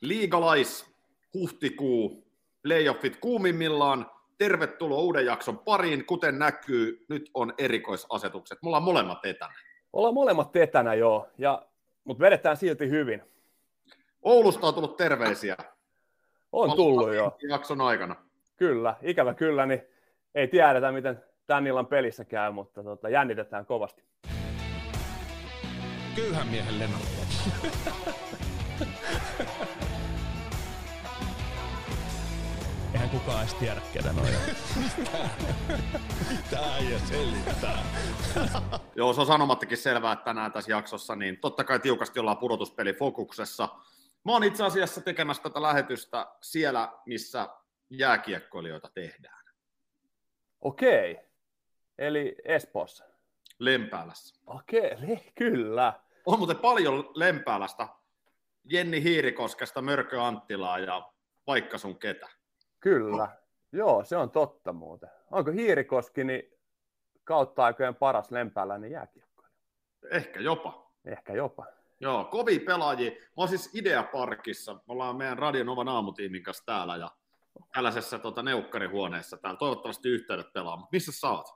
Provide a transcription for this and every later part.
Liigalais, huhtikuu, playoffit kuumimmillaan. Tervetuloa uuden jakson pariin. Kuten näkyy, nyt on erikoisasetukset. Mulla on molemmat etänä. Ollaan molemmat etänä, joo. Ja, mutta vedetään silti hyvin. Oulusta on tullut terveisiä. On tullut jo. Jakson aikana. Kyllä, ikävä kyllä, niin ei tiedetä, miten tämän illan pelissä käy, mutta tota, jännitetään kovasti. Köyhän miehen lennot. Eihän kukaan edes tiedä, ketä noin Mitä äijä selittää? Joo, se on sanomattakin selvää, että tänään tässä jaksossa, niin totta kai tiukasti ollaan pudotuspeli fokuksessa. Mä oon itse asiassa tekemässä tätä lähetystä siellä, missä jääkiekkoilijoita tehdään. Okei. Eli Espoossa. Lempäälässä. Okei, le- kyllä. On muuten paljon Lempäälästä. Jenni Hiirikoskesta, Mörkö Anttilaa ja vaikka sun ketä. Kyllä. Joo, se on totta muuten. Onko Hiirikoski niin kautta aikojen paras lempääläinen jääkiekko? Ehkä jopa. Ehkä jopa. Joo, kovi pelaajia. Mä oon siis Ideaparkissa. Me ollaan meidän Radio Novan aamutiimin kanssa täällä ja tällaisessa tota, neukkarihuoneessa täällä. Toivottavasti yhteydet pelaa. Mutta missä sä oot?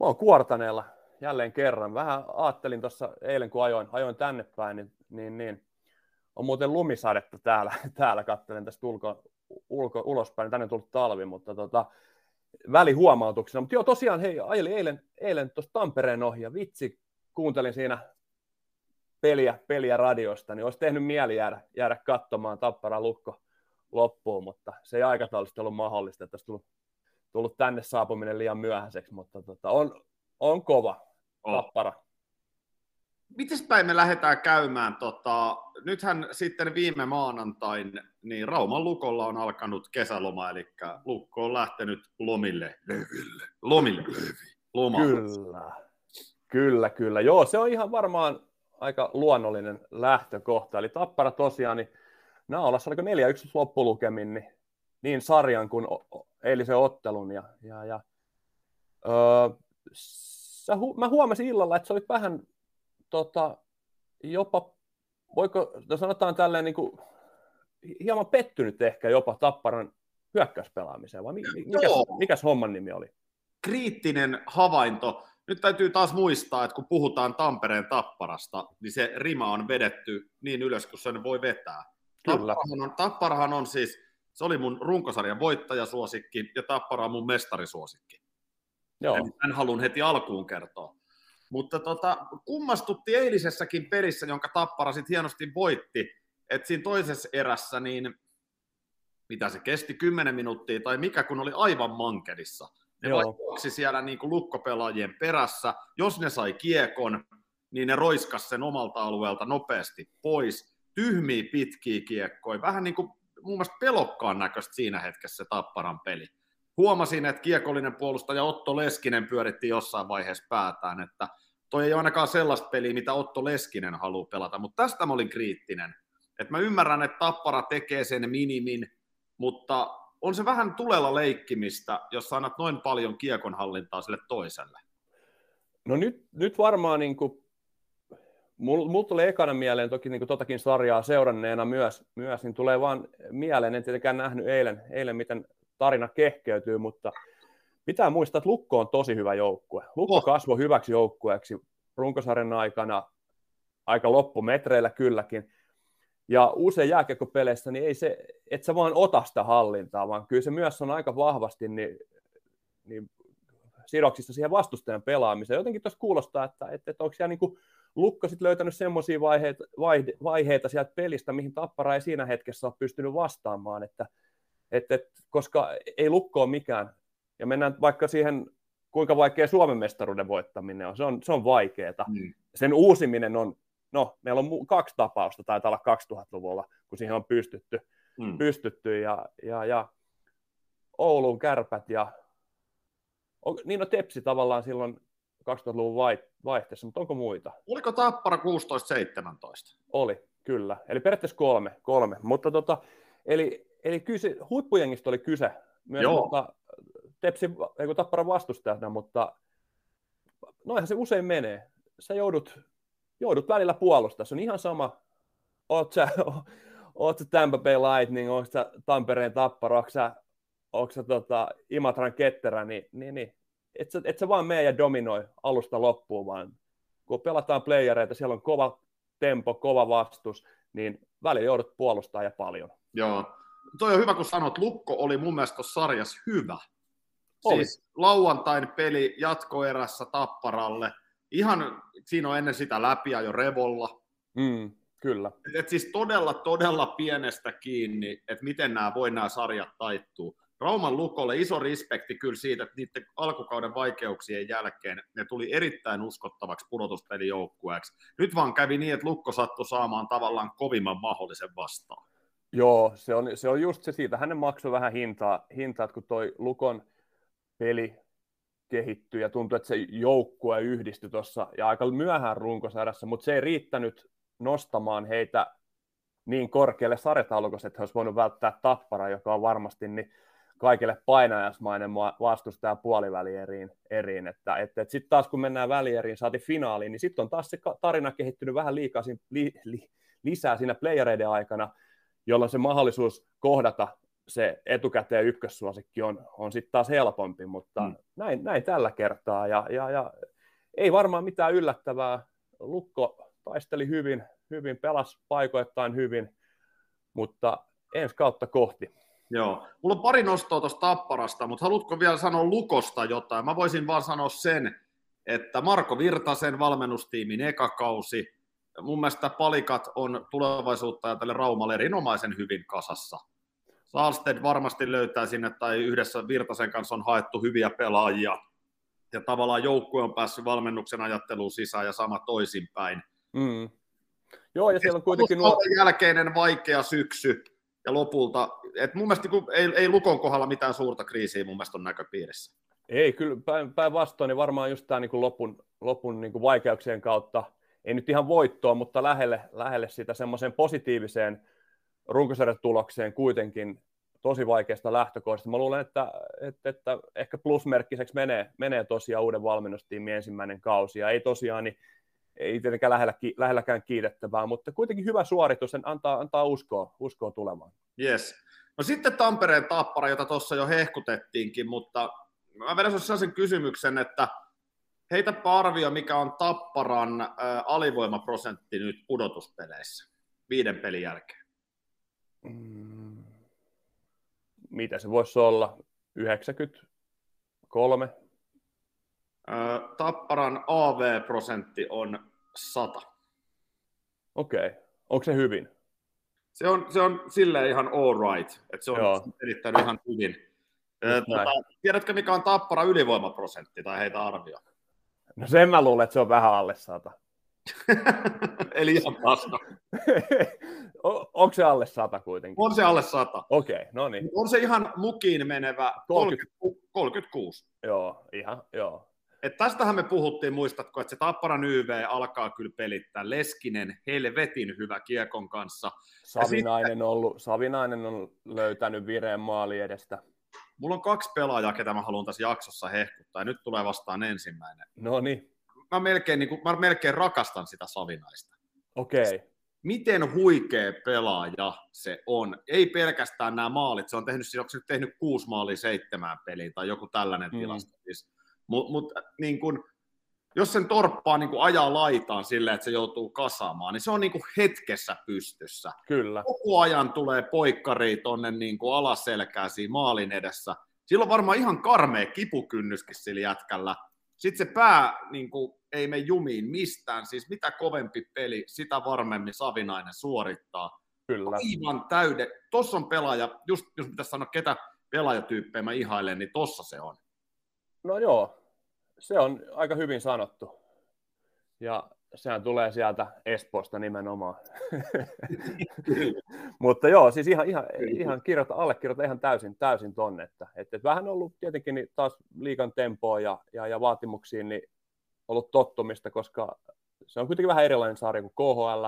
Mä oon Kuortaneella jälleen kerran. Vähän ajattelin tuossa eilen, kun ajoin, ajoin tänne päin, niin, niin, niin on muuten lumisadetta täällä, täällä katselen tästä ulko, ulko, ulospäin, tänne on tullut talvi, mutta tota, välihuomautuksena. Mutta joo, tosiaan, hei, ajelin eilen, eilen tuossa Tampereen ohi ja vitsi, kuuntelin siinä peliä, peliä radiosta, niin olisi tehnyt mieli jäädä, jäädä katsomaan Tappara Lukko loppuun, mutta se ei aikataulusti ollut mahdollista, että olisi tullut, tullut tänne saapuminen liian myöhäiseksi, mutta tota, on, on kova Oh. Tappara. Mites päin me lähdetään käymään? Tota, nythän sitten viime maanantain, niin Rauman Lukolla on alkanut kesäloma, eli Lukko on lähtenyt lomille. Leville. Lomille. Levi. Loma. Kyllä. Kyllä, kyllä. Joo, se on ihan varmaan aika luonnollinen lähtökohta. Eli Tappara tosiaan, niin Naolassa oliko 4-1 loppulukemin, niin, niin sarjan kuin eilisen ottelun. Ja, ja, ja, öö, sä hu- mä huomasin illalla, että sä olit vähän tota, jopa, voiko, no sanotaan tälleen niin kuin, hieman pettynyt ehkä jopa Tapparan hyökkäyspelaamiseen, vai mi- mi- mikäs, homman nimi oli? kriittinen havainto. Nyt täytyy taas muistaa, että kun puhutaan Tampereen tapparasta, niin se rima on vedetty niin ylös kuin sen voi vetää. Kyllä. Tapparahan on, Tapparahan on siis, se oli mun runkosarjan voittajasuosikki ja Tappara on mun mestarisuosikki. Joo. Eli Tämän haluan heti alkuun kertoa. Mutta tota, kummastutti eilisessäkin pelissä, jonka Tappara sitten hienosti voitti, että siinä toisessa erässä, niin mitä se kesti, 10 minuuttia tai mikä, kun oli aivan mankedissa. Ne juoksi siellä niin kuin lukkopelaajien perässä. Jos ne sai kiekon, niin ne roiskas sen omalta alueelta nopeasti pois. Tyhmiä pitkiä kiekkoja. Vähän niin kuin mun mielestä pelokkaan näköistä siinä hetkessä se Tapparan peli. Huomasin, että kiekollinen puolustaja Otto Leskinen pyöritti jossain vaiheessa päätään, että toi ei ole ainakaan sellaista peliä, mitä Otto Leskinen haluaa pelata. Mutta tästä mä olin kriittinen. Et mä ymmärrän, että Tappara tekee sen minimin, mutta on se vähän tulella leikkimistä, jos annat noin paljon kiekonhallintaa sille toiselle. No nyt, nyt varmaan niin kuin, mulla mul tulee ekana mieleen toki niin kuin totakin sarjaa seuranneena myös, myös, niin tulee vaan mieleen, en tietenkään nähnyt eilen, eilen miten tarina kehkeytyy, mutta pitää muistaa, että Lukko on tosi hyvä joukkue. Lukko Oh. kasvoi hyväksi joukkueeksi runkosarjan aikana, aika loppumetreillä kylläkin. Ja usein jääkiekkopeleissä, niin ei se, et sä vaan ota sitä hallintaa, vaan kyllä se myös on aika vahvasti niin, niin sidoksissa siihen vastustajan pelaamiseen. Jotenkin tuossa kuulostaa, että, että, että onko siellä niin kuin Lukko sit löytänyt semmoisia vaiheita, vaihe, vaiheita sieltä pelistä, mihin Tappara ei siinä hetkessä ole pystynyt vastaamaan, että, että, että koska ei Lukko ole mikään. Ja mennään vaikka siihen, kuinka vaikea Suomen mestaruuden voittaminen on. Se on, se on vaikeaa. Mm. Sen uusiminen on, no meillä on kaksi tapausta, taitaa olla 2000-luvulla, kun siihen on pystytty, Mm. pystytty ja, ja, ja Oulun kärpät ja on, niin on Tepsi tavallaan silloin 2000-luvun vai, vaihteessa, mutta onko muita? Oliko Tappara 16-17? Oli, kyllä. Eli periaatteessa kolme, kolme. Mutta tota, eli, eli kyllä se, huippujengistä oli kyse myös, Joo. mutta Tepsi, ei kun Tappara vastustajana, mutta noinhan se usein menee. Sä joudut, joudut välillä puolustaa. Se on ihan sama, oot sä, ootko Tampa Bay Lightning, onko sä Tampereen Tappara, onko sä, onko sä tota, Imatran Ketterä, niin, niin, niin et, sä, et sä vaan mene ja dominoi alusta loppuun, vaan kun pelataan playereita, siellä on kova tempo, kova vastus, niin välillä joudut puolustaa ja paljon. Joo. Toi on hyvä, kun sanot, Lukko oli mun mielestä sarjassa hyvä. Oli. Siis lauantain peli jatkoerässä Tapparalle. Ihan, siinä on ennen sitä läpiä jo Revolla. Mm, kyllä. Et, et siis todella, todella pienestä kiinni, että miten nämä voi nämä sarjat taittuu. Rauman Lukolle iso respekti kyllä siitä, että niiden alkukauden vaikeuksien jälkeen ne tuli erittäin uskottavaksi pudotuspelijoukkueeksi. Nyt vaan kävi niin, että Lukko sattui saamaan tavallaan kovimman mahdollisen vastaan. Joo, se on, se on just se siitä. Hänen maksoi vähän hintaa, hintaa että kun toi Lukon peli kehittyi ja tuntui, että se joukkue yhdistyi tuossa ja aika myöhään runkosarjassa, mutta se ei riittänyt nostamaan heitä niin korkealle sarjataulukossa, että he olisi voinut välttää tappara, joka on varmasti niin kaikille painajasmainen vastustaja puolivälieriin. Eriin. Että, että, että sitten taas kun mennään välieriin, saati finaaliin, niin sitten on taas se tarina kehittynyt vähän liikaa li, li, lisää siinä playereiden aikana, jolloin se mahdollisuus kohdata se etukäteen ykkössuosikki on, on sitten taas helpompi, mutta mm. näin, näin, tällä kertaa. Ja, ja, ja ei varmaan mitään yllättävää. Lukko taisteli hyvin, hyvin pelasi paikoittain hyvin, mutta ensi kautta kohti. Joo. Mulla on pari nostoa tuosta Tapparasta, mutta haluatko vielä sanoa Lukosta jotain? Mä voisin vaan sanoa sen, että Marko Virtasen valmennustiimin ekakausi, mun mielestä palikat on tulevaisuutta ja tälle Raumalle erinomaisen hyvin kasassa. Saalsted varmasti löytää sinne, tai yhdessä Virtasen kanssa on haettu hyviä pelaajia, ja tavallaan joukkue on päässyt valmennuksen ajatteluun sisään ja sama toisinpäin. Mm. Joo, ja siellä on kuitenkin... Nuo... jälkeinen vaikea syksy, ja lopulta, et mun mielestä kun ei, ei Lukon kohdalla mitään suurta kriisiä mun mielestä on näköpiirissä. Ei, kyllä päinvastoin, niin varmaan just tämä niin lopun, lopun niin kuin vaikeuksien kautta, ei nyt ihan voittoa, mutta lähelle, lähelle sitä semmoiseen positiiviseen runkosarjatulokseen kuitenkin tosi vaikeasta lähtökohdasta. Mä luulen, että, että, että ehkä plusmerkkiseksi menee, menee tosiaan uuden valmennustiimin ensimmäinen kausi, ja ei tosiaan niin ei tietenkään lähellä, lähelläkään kiitettävää, mutta kuitenkin hyvä suoritus, sen antaa, antaa uskoa, uskoa tulemaan. Yes. No sitten Tampereen tappara, jota tuossa jo hehkutettiinkin, mutta mä vedän sellaisen kysymyksen, että heitä arvio, mikä on Tapparan alivoimaprosentti nyt pudotuspeleissä viiden pelin jälkeen. Mm. Mitä se voisi olla? 93? Tapparan AV-prosentti on 100. Okei. Okay. Onko se hyvin? Se on, se on silleen ihan all right, että se on Joo. erittäin ihan hyvin. Tota, tiedätkö, mikä on Tappara ylivoimaprosentti tai heitä arvio? No sen mä luulen, että se on vähän alle 100. Eli ihan paska. Onko se alle 100 kuitenkin? On se alle 100. Okei, okay, no niin. On se ihan mukiin menevä 30, 36. Joo, ihan, joo. Et tästähän me puhuttiin, muistatko, että se Tapparan YV alkaa kyllä pelittää. Leskinen helvetin hyvä kiekon kanssa. Savinainen, sitten... ollut, Savinainen on löytänyt vireen maali edestä. Mulla on kaksi pelaajaa, ketä mä haluan tässä jaksossa hehkuttaa, ja nyt tulee vastaan ensimmäinen. No niin. Mä melkein, niin kuin, mä melkein rakastan sitä Savinaista. Okei. Okay. Miten huikea pelaaja se on. Ei pelkästään nämä maalit, se on tehnyt, onko se tehnyt kuusi maalia seitsemään peliin tai joku tällainen mm. tilasto. Siis mutta mut, niin jos sen torppaa niin ajaa laitaan silleen, että se joutuu kasaamaan, niin se on niin kuin hetkessä pystyssä. Kyllä. Koko ajan tulee poikkari tuonne niin alaselkää siinä maalin edessä. Silloin varmaan ihan karmea kipukynnyskin sillä jätkällä. Sitten se pää niin kuin, ei me jumiin mistään. Siis mitä kovempi peli, sitä varmemmin Savinainen suorittaa. Kyllä. Aivan täyde. Tuossa on pelaaja, just jos pitäisi sanoa, ketä pelaajatyyppejä mä ihailen, niin tossa se on. No joo, se on aika hyvin sanottu. Ja sehän tulee sieltä Espoosta nimenomaan. Mutta joo, siis ihan, ihan, ihan kirjoita, allekirjoita ihan täysin, täysin tonne. Että, että, vähän ollut tietenkin niin taas liikan tempoa ja, ja, ja vaatimuksiin niin ollut tottumista, koska se on kuitenkin vähän erilainen sarja kuin KHL.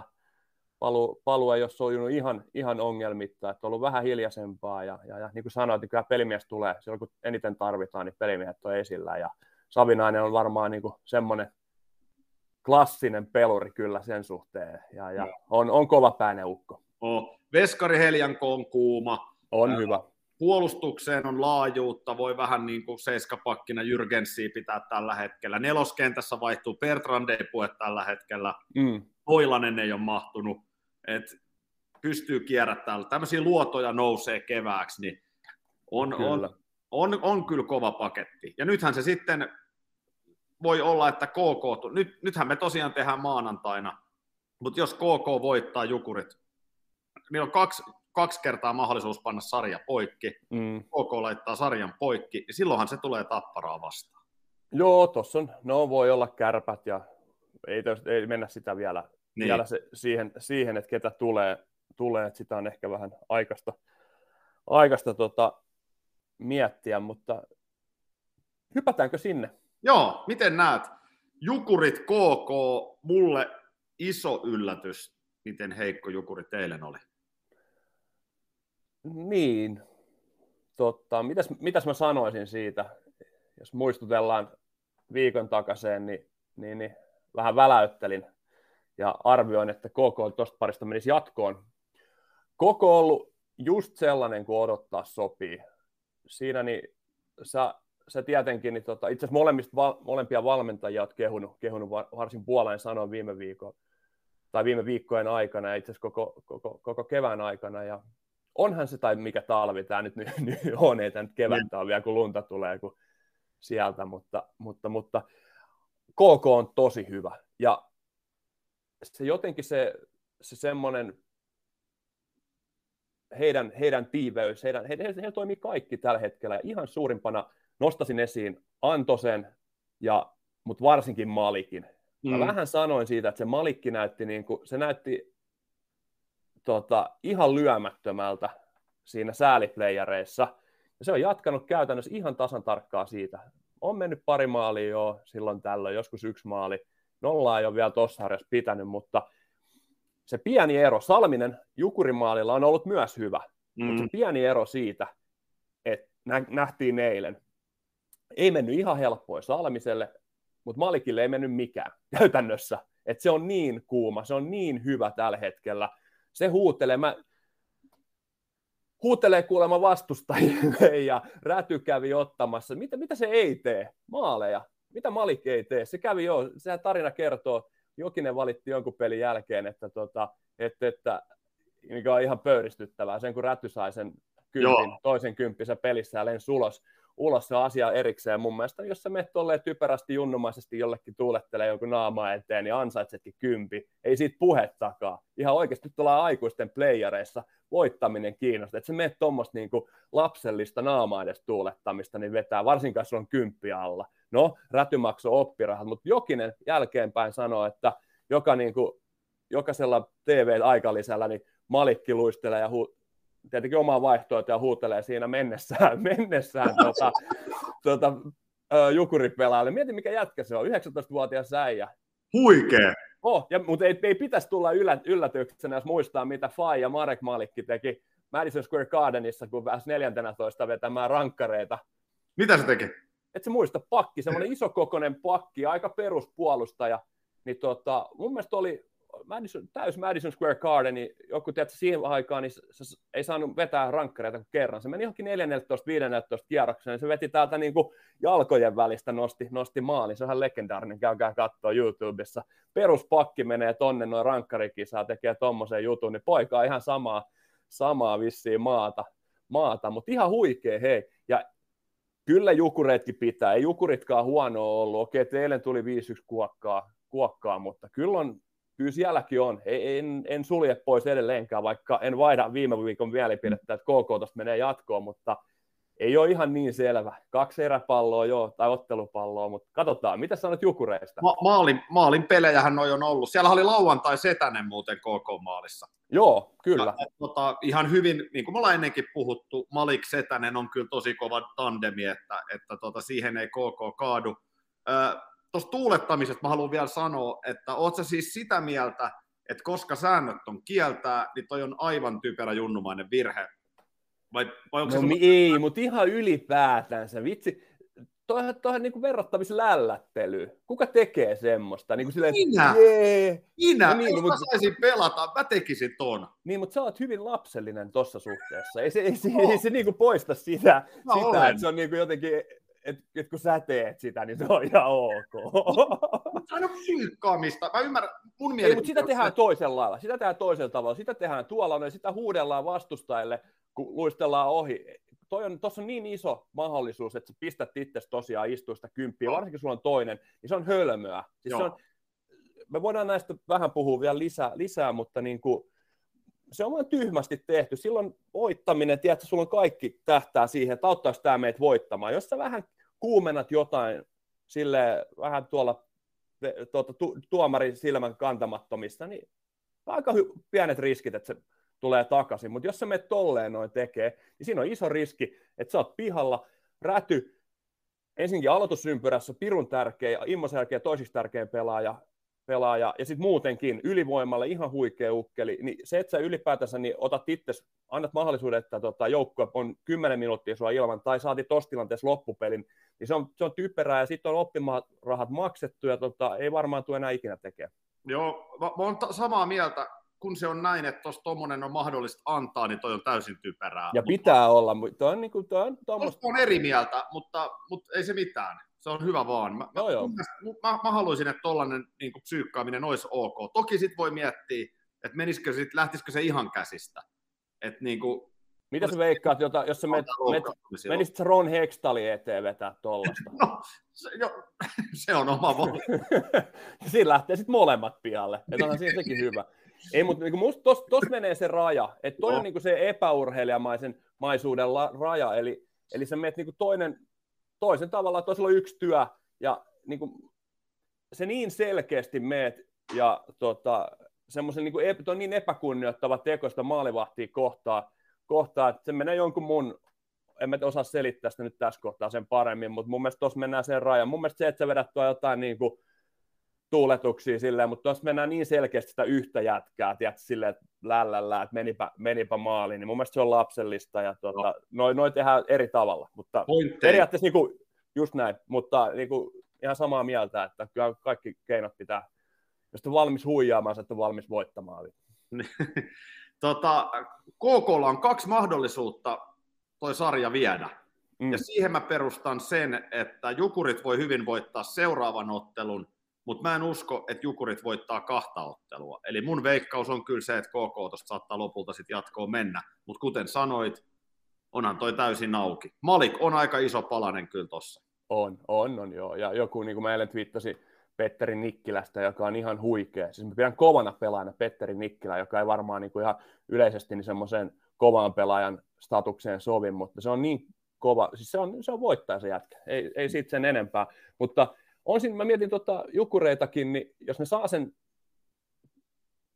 Palu, palu ei ole sojunut ihan, ihan ongelmitta, että on ollut vähän hiljaisempaa ja, ja, ja niin kuin sanoit, niin kyllä pelimies tulee, silloin kun eniten tarvitaan, niin pelimiehet on esillä ja Savinainen on varmaan niin semmoinen klassinen peluri kyllä sen suhteen ja, ja on, on kova pääne ukko. Oh. Veskari Heljanko on kuuma. On Ää, hyvä. Puolustukseen on laajuutta, voi vähän niin kuin seiskapakkina Jyrgensiä pitää tällä hetkellä. Neloskentässä vaihtuu Bertrand ei puhe tällä hetkellä. Mm. Oilanen ei ole mahtunut. Et pystyy kierrättämään. Tämmöisiä luotoja nousee kevääksi, niin on, Kyllä. on, on, on kyllä kova paketti. Ja nythän se sitten voi olla, että KK, nyt, nythän me tosiaan tehdään maanantaina, mutta jos KK voittaa Jukurit, niillä on kaksi, kaksi kertaa mahdollisuus panna sarja poikki, Mm. KK laittaa sarjan poikki, niin silloinhan se tulee tapparaa vastaan. Joo, tuossa on, no voi olla kärpät ja ei, tos, ei mennä sitä vielä, Niin. niin. vielä se, siihen, siihen, että ketä tulee, tulee, että sitä on ehkä vähän aikaista, aikaista tota, miettiä, mutta hypätäänkö sinne? Joo, miten näet? Jukurit KK, mulle iso yllätys, miten heikko Jukurit eilen oli. Niin, totta. Mitäs, mitäs mä sanoisin siitä, jos muistutellaan viikon takaiseen, niin, niin, niin vähän väläyttelin ja arvioin, että KK tuosta parista menisi jatkoon. Koko on ollut just sellainen kuin odottaa sopii. Siinä niin sä, sä tietenkin, niin tota, itse asiassa molemmista, val, molempia valmentajia olet kehunut, kehunut va- varsin puoleen sanoin viime viikon tai viime viikkojen aikana ja itse asiassa koko, koko, koko kevään aikana. Ja onhan se tai mikä talvi tämä nyt, nyt, nyt on, ei tämä nyt kevättä ole vielä, kun lunta tulee kun sieltä, mutta, mutta, mutta KK on tosi hyvä. Ja se jotenkin se, se semmoinen heidän, heidän tiiveys, heidän, he, he, he toimii kaikki tällä hetkellä. Ja ihan suurimpana nostasin esiin Antosen, ja, mutta varsinkin Malikin. Mä Mm. vähän sanoin siitä, että se Malikki näytti, niin kuin, se näytti tota, ihan lyömättömältä siinä sääliplayereissa. Ja se on jatkanut käytännössä ihan tasan tarkkaa siitä. On mennyt pari maalia jo silloin tällöin, joskus yksi maali. Nollaa ei ole vielä tuossa harjassa pitänyt, mutta se pieni ero, Salminen Jukurimaalilla on ollut myös hyvä, mm. mutta se pieni ero siitä, että nä- nähtiin eilen, ei mennyt ihan helppoa Salmiselle, mutta Malikille ei mennyt mikään käytännössä. Et se on niin kuuma, se on niin hyvä tällä hetkellä. Se huutelee, mä, huutelee kuulemma vastustajille ja Räty kävi ottamassa. Mitä, mitä se ei tee? Maaleja. Mitä Malik ei tee? Se kävi jo, sehän tarina kertoo, Jokinen valitti jonkun pelin jälkeen, että, tota, että, että mikä on ihan pöyristyttävää, sen kun Räty sai sen kympin, Joo. toisen kymppisen pelissä ja lensi ulos, ulos se asia erikseen. Mun mielestä, jos sä menet tolleen typerästi junnumaisesti jollekin tuulettelee jonkun naama eteen, niin ansaitsetkin kympi. Ei siitä puhettakaan. Ihan oikeasti tuolla aikuisten playereissa voittaminen kiinnostaa. Että sä menet tuommoista niinku lapsellista naamaa edes tuulettamista, niin vetää, varsinkaan jos on kymppi alla. No, Räty maksoi oppirahat, mutta Jokinen jälkeenpäin sanoo, että joka niinku, jokaisella TV-aikalisällä niin Malikki luistelee ja hu- tietenkin omaa vaihtoehtoa ja huutelee siinä mennessään, mennessään tota, tota, ö, jukuripelaajalle. Mieti, mikä jätkä se on, 19-vuotias säijä. Huikee. Oh, ja, mutta ei, ei pitäisi tulla yllä, yllätyksenä, jos muistaa, mitä Fai ja Marek Malikki teki Madison Square Gardenissa, kun pääsi 14 vetämään rankkareita. Mitä se teki? Et se muista, pakki, semmoinen isokokoinen pakki, aika peruspuolustaja. Niin tota, mun mielestä oli Madison, täys Madison Square Garden, niin joku tiedätkö, siihen aikaan niin se, ei saanut vetää rankkareita kuin kerran. Se meni johonkin 14-15 kierrokseen, niin se veti täältä niin kuin jalkojen välistä, nosti, nosti maali. Se on ihan legendaarinen, käykää katsoa YouTubessa. Peruspakki menee tonne, noin rankkarikisaa tekee tommosen jutun, niin poika on ihan samaa, samaa vissiin maata, maata. mutta ihan huikea, hei. Ja kyllä jukureetkin pitää, ei jukuritkaan huono ollut. Okei, teille tuli 5-1 kuokkaa, kuokkaa, mutta kyllä on kyllä sielläkin on. Ei, en, en sulje pois edelleenkään, vaikka en vaihda viime viikon mielipidettä, että KK tuosta menee jatkoon, mutta ei ole ihan niin selvä. Kaksi eräpalloa joo, tai ottelupalloa, mutta katsotaan. Mitä sanot Jukureista? Ma- maalin, maalin pelejähän noi on ollut. Siellä oli lauantai Setänen muuten KK-maalissa. Joo, kyllä. Ja, tota, ihan hyvin, niin kuin me ollaan ennenkin puhuttu, Malik Setänen on kyllä tosi kova tandemi, että, että tota, siihen ei KK kaadu. Tuosta tuulettamisesta mä haluan vielä sanoa, että oot sä siis sitä mieltä, että koska säännöt on kieltää, niin toi on aivan typerä junnumainen virhe. Vai, vai onko No se mi- ei, mutta ihan ylipäätänsä. Vitsi, toihan, toihan niin verrattavissa lällättely. Kuka tekee semmoista? Niin kuin silleen, Minä. Jee. Minä, No niin, jos mut- mä saisin pelata, mä tekisin ton. Niin, mutta sä oot hyvin lapsellinen tuossa suhteessa. Ei se, ei se, ei se niin kuin poista sitä, Mä sitä olen. että se on niin kuin jotenkin, että et kun sä teet sitä, niin se on ihan ok. Se on psyykkaamista. Mä ymmärrän, mun mielestä... mutta sitä tehdään toisella lailla. Sitä tehdään toisella tavalla. Sitä tehdään tuolla, ja sitä huudellaan vastustajille, kun luistellaan ohi. Toi on, tossa on niin iso mahdollisuus, että sä pistät itse tosiaan istuista kymppiä, varsinkin kun sulla on toinen, niin se on hölmöä. Siis se on, me voidaan näistä vähän puhua vielä lisää, lisää mutta niin kuin, se on vaan tyhmästi tehty. Silloin voittaminen, tiedätkö, sulla on kaikki tähtää siihen, että auttaisi tämä meitä voittamaan. Jos sä vähän kuumennat jotain sille vähän tuolla tuota, tu, tuomarin silmän kantamattomista, niin aika hy- pienet riskit, että se tulee takaisin. Mutta jos sä menet tolleen noin tekee, niin siinä on iso riski, että sä oot pihalla, räty, ensinnäkin aloitusympyrässä pirun tärkeä ja Immosen jälkeen toisiksi tärkein pelaaja, pelaaja ja sitten muutenkin ylivoimalle ihan huikea ukkeli, niin se, että sä ylipäätänsä niin otat itse, annat mahdollisuuden, että tota, joukkue on 10 minuuttia sua ilman, tai saatit tuossa tilanteessa loppupelin, niin se on, se on typerää, ja sitten on oppimarahat maksettu, ja tota, ei varmaan tule enää ikinä tekemään. Joo, mä, mä oon ta- samaa mieltä, kun se on näin, että tuossa tommonen on mahdollista antaa, niin toi on täysin typerää. Ja Mut pitää olla, mutta on, niin kuin, toi on tommoista. Tosta on eri mieltä, mutta, mutta ei se mitään. Se on hyvä vaan. Mä, Joo, joo. mielestä- Mä, mä, haluaisin, että tollainen niin psyykkaaminen olisi ok. Toki sit voi miettiä, että menisikö sit, lähtisikö se ihan käsistä. Että niin kuin, Mitä sä veikkaat, jota, jos sä met, met, menisit Ron Hextali eteen vetää tollasta? No, se, jo, se on oma valinta. siinä lähtee sitten molemmat pihalle. Että onhan siinä sekin hyvä. Ei, mutta niinku musta tos, tos menee se raja. Että toi Joo. on niinku se epäurheilijamaisen maisuuden la, raja. Eli, eli sä menet niinku toinen, toisen tavalla, toisella on yksi työ. Ja niinku, se niin selkeästi meet ja tota, semmoisen ep- toi on niin epäkunnioittava teko sitä maalivahtia kohtaa, kohtaa, että se menee jonkun mun en mä osaa selittää sitä nyt tässä kohtaa sen paremmin, mutta mun mielestä tuossa mennään sen rajan. Mun mielestä se, että sä vedät tuo jotain niin kuin tuuletuksia silleen, mutta tuossa mennään niin selkeästi sitä yhtä jätkää, tiedätkö, silleen, että lällällä, että menipä, menipä maaliin, niin mun mielestä se on lapsellista ja tuota, noin noi tehdään eri tavalla, mutta Pointteja. periaatteessa niin kuin, just näin, mutta niin kuin, ihan samaa mieltä, että kyllä kaikki keinot pitää, jos on valmis huijaamaan, sä et ole valmis voittamaan. tota, KKlla on kaksi mahdollisuutta toi sarja viedä. Mm. Ja siihen mä perustan sen, että Jukurit voi hyvin voittaa seuraavan ottelun, mutta mä en usko, että Jukurit voittaa kahta ottelua. Eli mun veikkaus on kyllä se, että KK tuosta saattaa lopulta sitten jatkoon mennä. Mutta kuten sanoit, onhan toi täysin auki. Malik on aika iso palanen kyllä tossa. On, on, on joo. Ja joku, niin kuin mä eilen twiittasin Petteri Nikkilästä, joka on ihan huikea. Siis mä pidän kovana pelaajana Petteri Nikkilä, joka ei varmaan niin kuin ihan yleisesti niin semmoisen kovan pelaajan statukseen sovi, mutta se on niin kova, siis se on, se on voittaja se jätkä, ei, ei siitä sen enempää. Mutta on siinä, mä mietin tota Jukureitakin, niin jos ne saa sen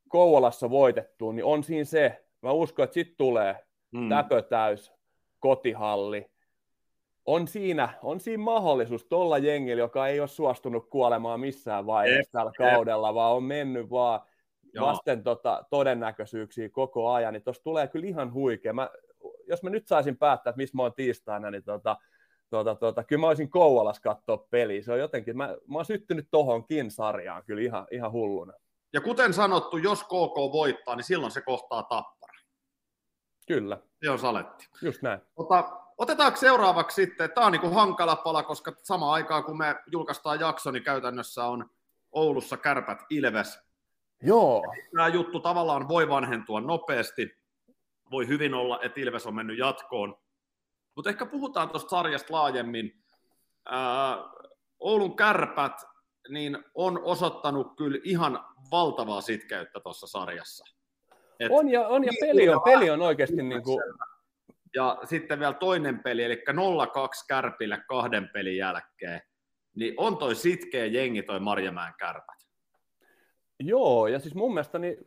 Kouvolassa voitettua, niin on siinä se, mä uskon, että sitten tulee Mm. täpötäys, kotihalli. On siinä, on siinä mahdollisuus tuolla jengillä, joka ei ole suostunut kuolemaan missään vaiheessa tällä kaudella, vaan on mennyt vaan Joo. vasten tota, todennäköisyyksiä koko ajan, niin tuossa tulee kyllä ihan huikea. Mä, jos mä nyt saisin päättää, että missä mä oon tiistaina, niin tota, tota, tota, kyllä mä olisin Kouvolas katsoa peliä. Se on jotenkin, mä, mä oon syttynyt tohonkin sarjaan kyllä ihan, ihan hulluna. Ja kuten sanottu, jos KK voittaa, niin silloin se kohtaa tappara. Kyllä, Se on saletti. just näin. Ota, otetaanko seuraavaksi sitten, tämä on niin kuin hankala pala, koska samaan aikaan kun me julkaistaan jakso, niin käytännössä on Oulussa kärpät Ilves. Joo, Tämä juttu tavallaan voi vanhentua nopeasti. Voi hyvin olla, että Ilves on mennyt jatkoon. Mutta ehkä puhutaan tuosta sarjasta laajemmin. Ää, Oulun kärpät niin on osoittanut kyllä ihan valtavaa sitkeyttä tuossa sarjassa. Et on ja, on ja Niin, peli on, peli on oikeasti niin kuin, ja sitten vielä toinen peli, eli 0-2 Kärpille kahden pelin jälkeen, niin on toi sitkeä jengi toi Marjamäen kärpät. Joo, ja siis mun mielestä niin,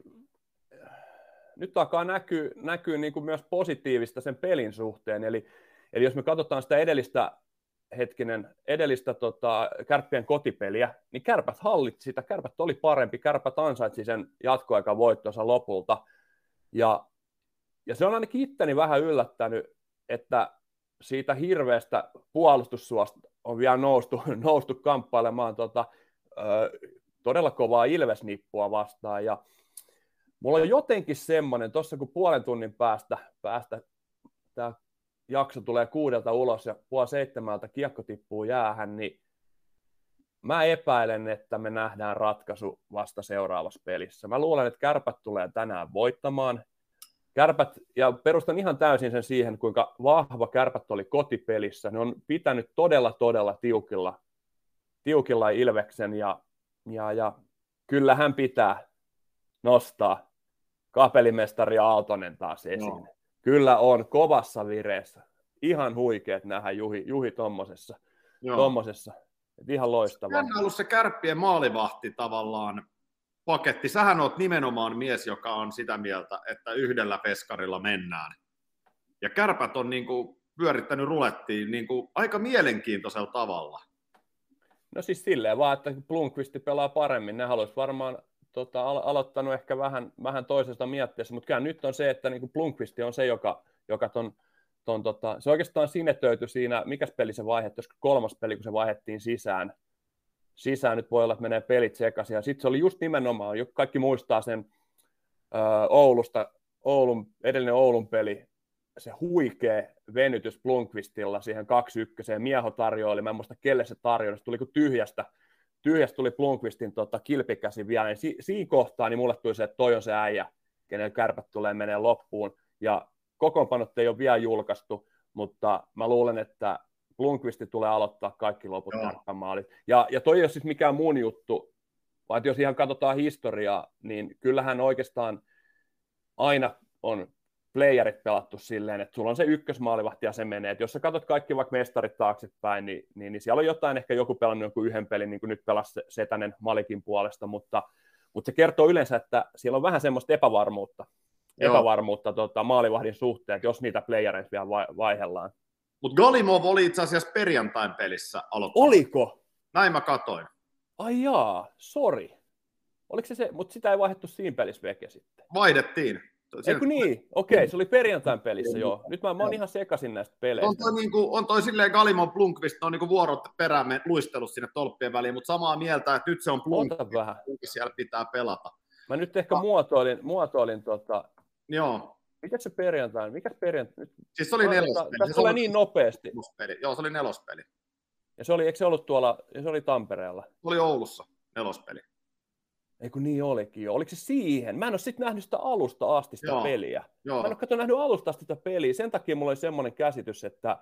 nyt alkaa näkyä, näkyä niin kuin myös positiivista sen pelin suhteen. Eli, eli jos me katsotaan sitä edellistä hetkinen, edellistä tota, kärppien kotipeliä, niin kärpät hallitsi sitä, kärpät oli parempi, kärpät ansaitsi sen jatkoaikan voittonsa lopulta. Ja, ja se on ainakin itteni vähän yllättänyt, että siitä hirveästä puolustussuosta on vielä noustu, noustu kamppailemaan tota, ö, todella kovaa Ilvesnippua vastaan. Ja mulla on jotenkin semmoinen, tuossa kun puolen tunnin päästä, päästä tämä jakso tulee kuudelta ulos ja puoli seitsemältä kiekko tippuu jäähän, niin mä epäilen, että me nähdään ratkaisu vasta seuraavassa pelissä. Mä luulen, että kärpät tulee tänään voittamaan. Kärpät, ja perustan ihan täysin sen siihen, kuinka vahva kärpät oli kotipelissä. Ne on pitänyt todella, todella tiukilla, tiukilla Ilveksen, ja, ja, ja kyllä hän pitää nostaa kapelimestari Aaltonen taas esiin. No. Kyllä on kovassa vireessä. Ihan huikeet nähdä Juhi, Juhi tommosessa. tommosessa. Et ihan loistavaa. Hän on ollut se kärppien maalivahti tavallaan paketti. Sähän oot nimenomaan mies, joka on sitä mieltä, että yhdellä peskarilla mennään. Ja kärpät on niin kuin pyörittänyt rulettiin niin kuin aika mielenkiintoisella tavalla. No siis silleen vaan, että Blomqvist pelaa paremmin. Ne haluaisi varmaan tota, alo- aloittanut ehkä vähän, vähän toisesta miettiessä, mutta kyllä nyt on se, että niin Blomqvist on se, joka, joka ton, ton, tota, se oikeastaan sinetöity siinä, mikä peli se vaihdettiin, olisiko kolmas peli, kun se vaihdettiin sisään, sisään, nyt voi olla, että menee pelit sekaisin, ja sitten se oli just nimenomaan, kaikki muistaa sen ö, Oulusta, Oulun, edellinen Oulun peli, se huikea venytys Blomqvistilla siihen 2-1, Mieho tarjoili, mä en muista kelle se tarjoili, se tuli kuin tyhjästä, tyhjästä tuli Blomqvistin tota, kilpikäsi vielä, niin si- siinä kohtaa niin mulle tuli se, että toi on se äijä, kenen kärpät tulee menee loppuun, ja kokoonpanot ei ole vielä julkaistu, mutta mä luulen, että Blomqvist tulee aloittaa kaikki loput maalit. Ja, ja toi ei ole siis mikään mun juttu, vaan jos ihan katsotaan historiaa, niin kyllähän oikeastaan aina on playerit pelattu silleen, että sulla on se ykkösmaalivahti ja se menee. Et jos sä katsot kaikki vaikka mestarit taaksepäin, niin, niin, niin siellä on jotain, ehkä joku pelannut joku yhden pelin, niin kuin nyt pelasi Setänen Malikin puolesta, mutta, mutta se kertoo yleensä, että siellä on vähän semmoista epävarmuutta, Joo. epävarmuutta tota, maalivahdin suhteen, jos niitä playereita vielä vaihdellaan. Mutta Galimov oli itse asiassa perjantain pelissä aloittanut. Oliko? Näin mä katoin. Ai jaa, sori. Oliko se se, mutta sitä ei vaihdettu siinä pelissä veke sitten? Vaihdettiin. Eikö niin? Okei, okay, se oli perjantain pelissä, joo. Nyt mä, mä oon ihan sekaisin näistä peleistä. On toi, niin kuin, on toi silleen Galimon Blunkvist, on niin kuin vuorot perään luistellut sinne tolppien väliin, mutta samaa mieltä, että nyt se on Blunkvist, vähän. siellä pitää pelata. Mä nyt ehkä muotoilin, muotoilin tota... Joo. Mikä se perjantai? Mikä perjantai? Siis se oli nelospeli. Tässä tulee niin nopeasti. Nelospeli. Joo, se oli nelospeli. Ja se oli, eikö se ollut tuolla, se oli Tampereella? Se oli Oulussa, nelospeli. Ei kun niin olikin jo. Oliko se siihen? Mä en ole sitten nähnyt sitä alusta asti sitä Joo. peliä. Joo. Mä en ole kato nähnyt alusta asti sitä peliä. Sen takia mulla oli semmoinen käsitys, että,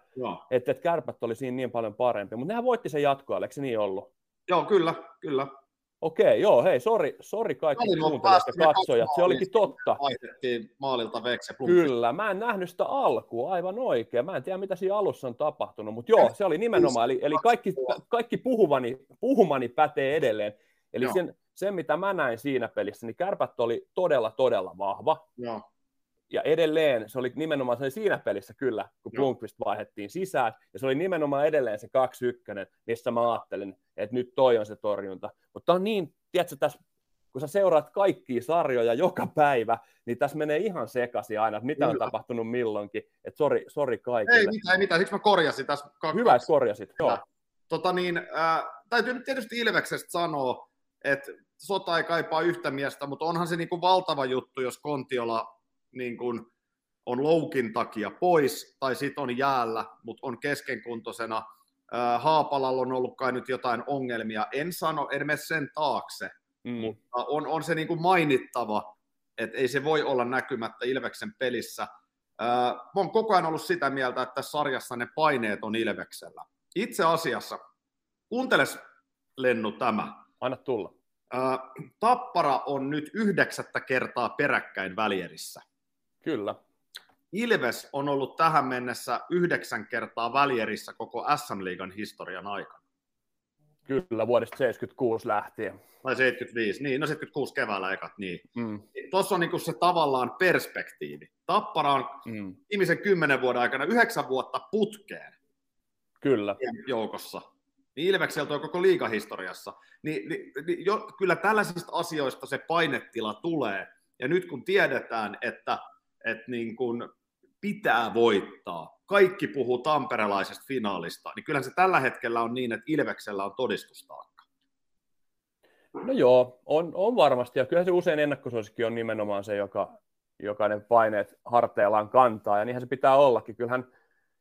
että, että kärpät oli siinä niin paljon parempi. Mutta nehän voitti sen jatkoa, eikö se niin ollut? Joo, kyllä, kyllä. Okei, joo, hei, sori, sori kaikki kuuntelijat ja katsojat, se olikin totta. Vaihdettiin maalilta vekse. Kyllä, mä en nähnyt sitä alkua aivan oikein. Mä en tiedä, mitä siinä alussa on tapahtunut, mutta joo, se oli nimenomaan, eli, eli kaikki, kaikki puhumani, puhumani pätee edelleen. Eli sen, sen, mitä mä näin siinä pelissä, niin kärpät oli todella, todella vahva. Joo. Ja edelleen se oli nimenomaan se siinä pelissä kyllä, kun Blomqvist vaihdettiin sisään, ja se oli nimenomaan edelleen se 2-1, missä mä ajattelin, että nyt toi on se torjunta. Mutta on niin, tiedätkö, tässä, kun sä seuraat kaikkia sarjoja joka päivä, niin tässä menee ihan sekaisin aina, että mitä on tapahtunut milloinkin. Että sori, sori kaikille. Ei mitään, ei mitään, siksi mä korjasin tässä. Hyvä, että korjasit, joo. Tota niin, äh, täytyy nyt tietysti Ilveksestä sanoa, että sota ei kaipaa yhtä miestä, mutta onhan se niin kuin valtava juttu, jos Kontiola niin kuin on loukin takia pois, tai sitten on jäällä, mutta on keskenkuntoisena. Haapalalla on ollut kai nyt jotain ongelmia. En sano, en mene sen taakse, mm. mutta on, on se niin kuin mainittava, että ei se voi olla näkymättä Ilveksen pelissä. Mä oon koko ajan ollut sitä mieltä, että tässä sarjassa ne paineet on Ilveksellä. Itse asiassa, kuunteles Lennu tämä. Anna tulla. Tappara on nyt yhdeksättä kertaa peräkkäin välierissä. Kyllä. Ilves on ollut tähän mennessä yhdeksän kertaa välierissä koko SM-liigan historian aikana. Kyllä, vuodesta 76 lähtien. Tai 75, niin, no 76 keväällä ekat, niin. Mm. Tuossa on niinku se tavallaan perspektiivi. Tappara on mm. ihmisen kymmenen vuoden aikana yhdeksän vuotta putkeen. Kyllä. Joukossa. Niin Ilvekseltä on koko liigahistoriassa. Niin, niin, niin jo, kyllä tällaisista asioista se painetila tulee. Ja nyt kun tiedetään, että että niin kuin pitää voittaa. kaikki puhuu tamperelaisesta finaalista, niin kyllähän se tällä hetkellä on niin, että Ilveksellä on todistustaakka. No joo, on, on varmasti, ja kyllä se usein ennakkosuosikki on nimenomaan se, joka, jokainen paineet harteillaan kantaa, ja niinhän se pitää ollakin. Kyllähän,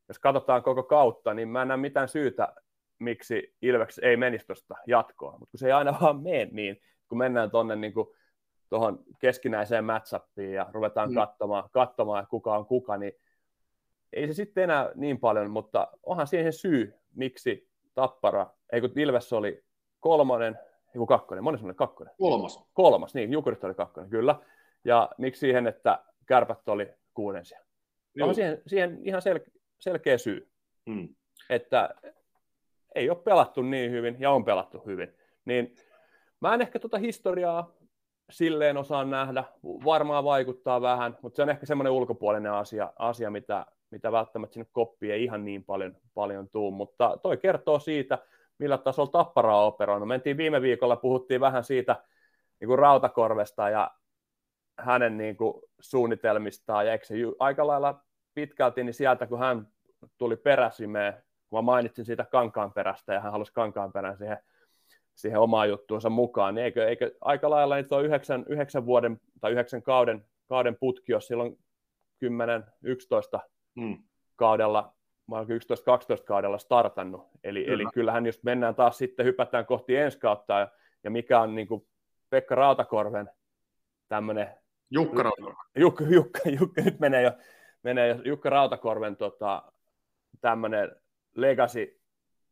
jos katsotaan koko kautta, niin mä en näe mitään syytä, miksi Ilveks ei menisi tuosta jatkoa, mutta kun se ei aina vaan mene niin, kun mennään tuonne niin tuohon keskinäiseen matchappiin ja ruvetaan mm. katsomaan, katsomaan, kuka on kuka, niin ei se sitten enää niin paljon, mutta onhan siihen syy, miksi Tappara, ei kun Ilves oli kolmonen, joku kakkonen, moni oli kakkonen? Kolmas. Kolmas, niin, Jukurit oli kakkonen, kyllä. Ja miksi siihen, että kärpät oli kuuden siellä? Onhan siihen, siihen ihan sel- selkeä syy, hmm. että ei ole pelattu niin hyvin ja on pelattu hyvin. Niin mä en ehkä tuota historiaa silleen osaa nähdä, varmaan vaikuttaa vähän, mutta se on ehkä semmoinen ulkopuolinen asia, asia mitä, mitä välttämättä sinne koppiin ei ihan niin paljon, paljon tuu, mutta toi kertoo siitä, millä tasolla Tappara on operoinut. Mentiin viime viikolla, puhuttiin vähän siitä niin kuin Rautakorvesta ja hänen niin kuin, suunnitelmistaan, ja eikö se aika lailla pitkälti niin sieltä, kun hän tuli peräsimeen, kun mä mainitsin siitä kankaan perästä, ja hän halusi kankaan perän siihen, siihen omaan juttuunsa mukaan, niin eikö, eikö aika lailla niin tuo yhdeksän, yhdeksän vuoden tai yhdeksän kauden, kauden putki, jos silloin 10-11 hmm. kaudella, mä 11-12 kaudella startannut. Eli, Kyllä. eli kyllähän jos mennään taas sitten, hypätään kohti ensi kautta, ja, ja mikä on niin kuin Pekka Rautakorven tämmöinen... Jukka Rautakorven. Jukka, Jukka, Jukka, nyt menee jo, menee jo Jukka Rautakorven tota, tämmöinen legacy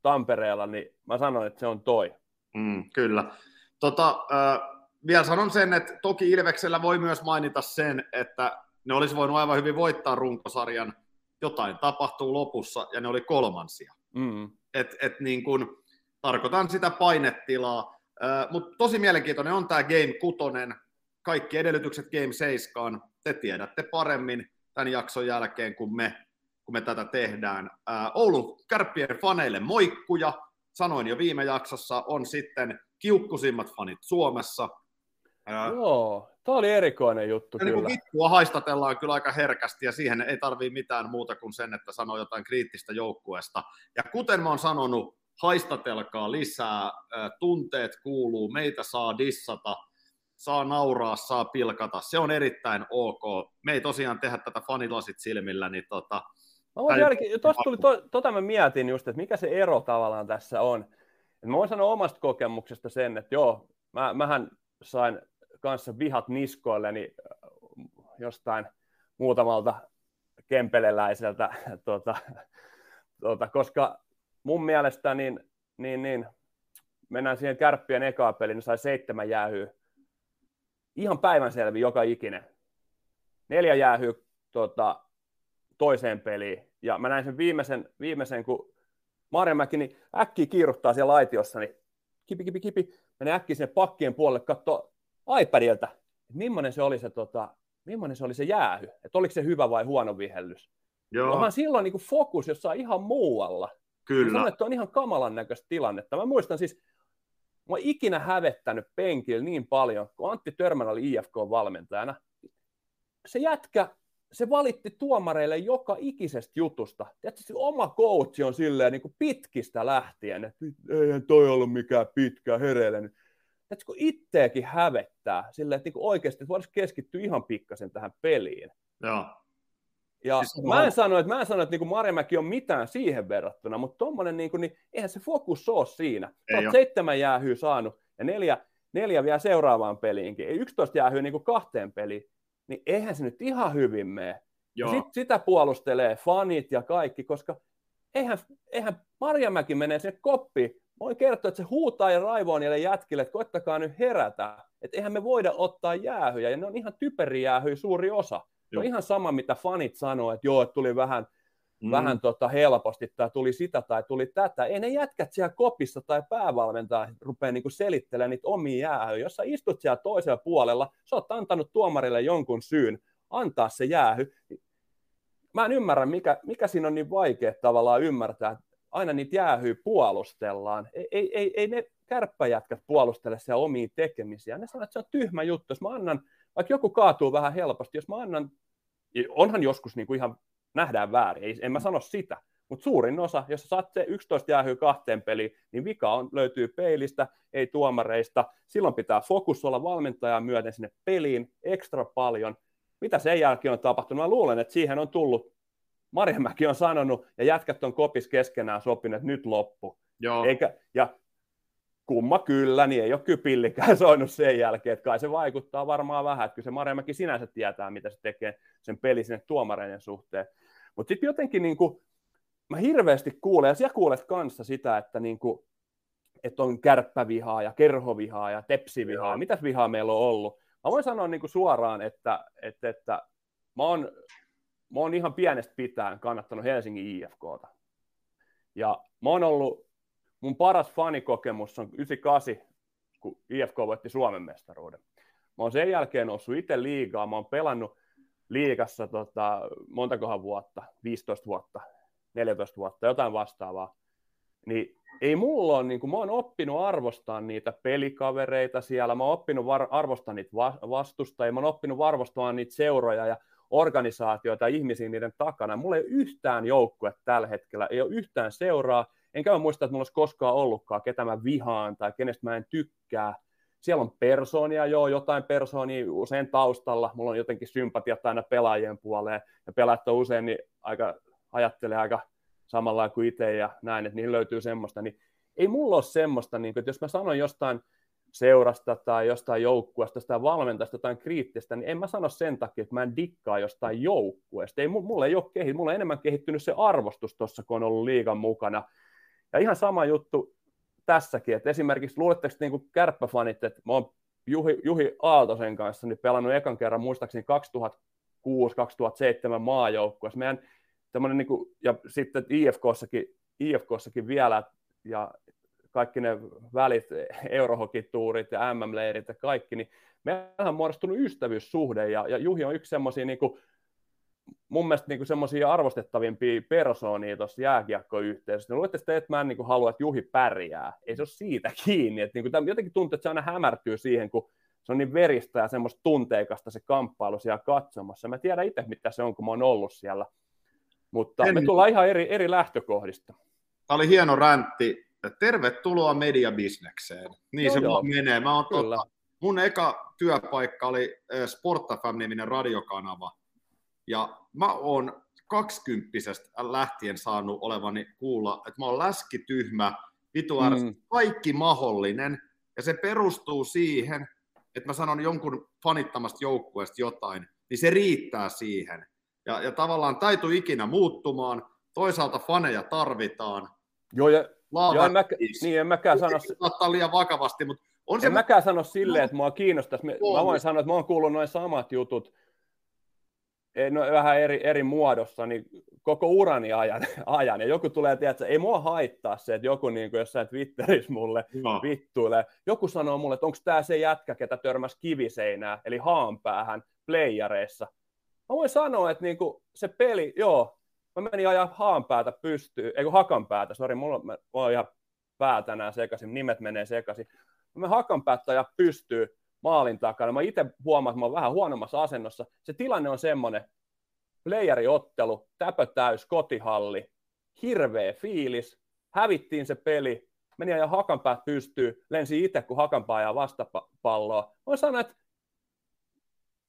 Tampereella, niin mä sanoin, että se on toi. Mm, kyllä. Tota, äh, vielä sanon sen, että toki Ilveksellä voi myös mainita sen, että ne olisi voinut aivan hyvin voittaa runkosarjan, jotain tapahtuu lopussa ja ne oli kolmansia. Mm. Et, et niin kun, tarkoitan sitä painetilaa, äh, mutta tosi mielenkiintoinen on tämä Game 6, kaikki edellytykset Game 7, te tiedätte paremmin tämän jakson jälkeen kuin me, kun me tätä tehdään. Äh, Oulun kärppien faneille moikkuja, sanoin jo viime jaksossa, on sitten kiukkusimmat fanit Suomessa. Joo, Tämä oli erikoinen juttu ja kyllä. Niin kuin haistatellaan kyllä aika herkästi ja siihen ei tarvii mitään muuta kuin sen, että sanoo jotain kriittistä joukkueesta. Ja kuten mä oon sanonut, haistatelkaa lisää, tunteet kuuluu, meitä saa dissata, saa nauraa, saa pilkata, se on erittäin ok. Me ei tosiaan tehdä tätä fanilasit silmillä, niin tota, Mä voin jälkeen, tosta tuli, to, tota mä mietin just, että mikä se ero tavallaan tässä on. Et mä voin sanoa omasta kokemuksesta sen, että joo, mä, mähän sain kanssa vihat niskoilleni jostain muutamalta kempeleläiseltä, tuota, tuota, koska mun mielestä niin, niin, niin, mennään siihen kärppien ekaa peliin, niin sai seitsemän jäähyä. Ihan päivänselvi joka ikinen. Neljä jäähyä tuota, toiseen peliin. Ja mä näin sen viimeisen, viimeisen kun Marjamäki niin äkkiä kiiruttaa siellä laitiossa, niin kipi, kipi, kipi, menee äkkiä sinne pakkien puolelle, katsoa iPadilta, että millainen se oli se, tota, millainen se, oli se jäähy, että oliko se hyvä vai huono vihellys. Joo. Onhan silloin niin kuin fokus jossain ihan muualla. Kyllä. Sanon, että on ihan kamalan näköistä tilannetta. Mä muistan siis, mä oon ikinä hävettänyt penkillä niin paljon, kun Antti Törmän oli IFK-valmentajana. Se jätkä se valitti tuomareille joka ikisestä jutusta. Tiedätkö, se oma coach on silleen niin kuin pitkistä lähtien, että eihän toi ollut mikään pitkä hereillä. Tiedätkö, kun itteekin hävettää silleen, että niin kuin oikeasti voisi keskittyä ihan pikkasen tähän peliin. Joo. Ja siis mä en sano, että, mä en sano, että niin Marjamäki on mitään siihen verrattuna, mutta tuommoinen, niin kuin, niin eihän se fokus ole siinä. Ei seitsemän jäähyä saanut ja neljä, neljä vielä seuraavaan peliinkin. 11 jäähyä niin kuin kahteen peliin niin eihän se nyt ihan hyvin mene. Sit, sitä puolustelee fanit ja kaikki, koska eihän, eihän Marjamäki menee sinne koppiin. Voin kertoa, että se huutaa ja raivoo niille jätkille, että koittakaa nyt herätä. Että eihän me voida ottaa jäähyjä, ja ne on ihan typeriä jäähyjä suuri osa. Se on ihan sama, mitä fanit sanoo, että joo, että tuli vähän – mm. vähän tota helposti, tai tuli sitä tai tuli tätä. Ei ne jätkät siellä kopissa tai päävalmentaja rupea niinku selittelemään niitä omia jäähyjä. Jos sä istut siellä toisella puolella, sä oot antanut tuomarille jonkun syyn antaa se jäähy. Mä en ymmärrä, mikä, mikä siinä on niin vaikea tavallaan ymmärtää, aina niitä jäähyä puolustellaan. Ei, ei, ei, ei ne kärppäjätkät puolustele siellä omia tekemisiä. Ne sanoo, että se on tyhmä juttu. Jos mä annan, vaikka joku kaatuu vähän helposti, jos mä annan, onhan joskus niin kuin ihan nähdään väärin. Ei, en mä sano sitä, mutta suurin osa, jos saat se 11 jäähyä kahteen peliin, niin vika on, löytyy peilistä, ei tuomareista. Silloin pitää fokus olla valmentajaa myöten sinne peliin ekstra paljon. Mitä sen jälkeen on tapahtunut? Mä luulen, että siihen on tullut, Marjamäki on sanonut, ja jätkät on kopis keskenään sopinut, että nyt loppu. Joo. Eikä, ja kumma kyllä, niin ei ole kypillikään soinut sen jälkeen, että kai se vaikuttaa varmaan vähän, että kyllä se Marjamäki sinänsä tietää, mitä se tekee sen peli sinne tuomareiden suhteen. Mutta sitten jotenkin niin kuin, mä hirveästi kuulen, ja siellä kuulet kanssa sitä, että, niin kuin, että on kärppävihaa ja kerhovihaa ja tepsivihaa, mitäs vihaa meillä on ollut. Mä voin sanoa niin kuin suoraan, että, että, että mä, oon, mä oon ihan pienestä pitäen kannattanut Helsingin IFKta. Ja mä oon ollut mun paras fanikokemus on 98, kun IFK voitti Suomen mestaruuden. Mä oon sen jälkeen noussut itse liigaa, mä oon pelannut liigassa tota, montakohan vuotta, 15 vuotta, 14 vuotta, jotain vastaavaa. Niin ei mulla ole, niin kuin, mä oon oppinut arvostaa niitä pelikavereita siellä, mä oon oppinut var- arvostaa niitä va- vastustajia, mä oon oppinut arvostamaan niitä seuroja ja organisaatioita ihmisiä niiden takana. Mulla ei ole yhtään joukkue tällä hetkellä, ei ole yhtään seuraa, enkä mä muista, että mulla olisi koskaan ollutkaan, ketä mä vihaan tai kenestä mä en tykkää. Siellä on persoonia, joo, jotain persoonia usein taustalla. Mulla on jotenkin sympatiat aina pelaajien puoleen, ja pelaajat on usein niin aika, ajattelee aika samalla kuin itse ja näin, että niihin löytyy semmoista. Niin ei mulla ole semmoista, niin kuin, että jos mä sanon jostain seurasta tai jostain joukkueesta tai valmentajasta jotain kriittistä, niin en mä sano sen takia, että mä en dikkaa jostain joukkueesta. Ei, mulla ei ole kehittynyt, mulla on enemmän kehittynyt se arvostus tuossa, kun on ollut liigan mukana. Ja ihan sama juttu tässäkin, että esimerkiksi luuletteko niin kuin kärppäfanit, että mä oon Juhi, Juhi Aaltosen kanssa niin pelannut ekan kerran muistaakseni 2006-2007 maajoukkueessa. Meidän niin kuin, ja sitten IFKssakin, IFKssakin vielä, ja kaikki ne välit, eurohokituurit ja MM-leirit ja kaikki, niin meillä on muodostunut ystävyyssuhde, ja, ja Juhi on yksi semmoisia niin kuin, mun mielestä niin semmoisia arvostettavimpia persoonia tuossa jääkiekkoyhteisössä. Luuletteko sitten, että mä en niin halua, että Juhi pärjää? Ei se ole siitä kiinni. Että niin kuin, jotenkin tuntuu, että se aina hämärtyy siihen, kun se on niin veristä ja semmoista tunteikasta se kamppailu siellä katsomassa. Mä tiedän itse, mitä se on, kun mä oon ollut siellä. Mutta en... me tullaan ihan eri, eri lähtökohdista. Tämä oli hieno räntti. Tervetuloa mediabisnekseen. Niin joo, se joo. menee. Mä oon tota, mun eka työpaikka oli eh, Sportafam-niminen radiokanava ja mä oon kaksikymppisestä lähtien saanut olevani kuulla, että mä oon läskityhmä, vitu mm. kaikki mahdollinen. Ja se perustuu siihen, että mä sanon jonkun fanittamasta joukkueesta jotain, niin se riittää siihen. Ja, ja tavallaan taitu ikinä muuttumaan. Toisaalta faneja tarvitaan. Joo, ja, joo en, mä, niin, en mäkään sano... Ottaa liian vakavasti, mutta on en se... mäkään sano silleen, että mua kiinnostaisi. Mä voin sanoa, että mä oon kuullut noin samat jutut no, vähän eri, eri muodossa, niin koko urani ajan, ajan. Ja joku tulee, tiedätkö, ei mua haittaa se, että joku niin kuin jossain Twitterissä mulle no. vittuilee. Joku sanoo mulle, että onko tämä se jätkä, ketä törmäsi kiviseinää, eli haanpäähän playareissa. Mä voin sanoa, että niin kuin se peli, joo, mä menin ajaa haanpäätä pystyy, ei kun hakanpäätä, sori, mulla, mä, mulla on ihan pää tänään sekaisin, nimet menee sekaisin. Mä hakanpäätä ja pystyy, maalin takana. Mä itse huomaan, että mä oon vähän huonommassa asennossa. Se tilanne on semmoinen, playeriottelu, täpö täys, kotihalli, hirveä fiilis, hävittiin se peli, meni ja hakanpäät pystyy, lensi itse, kun hakanpää ja vastapalloa. Voin sanoa, että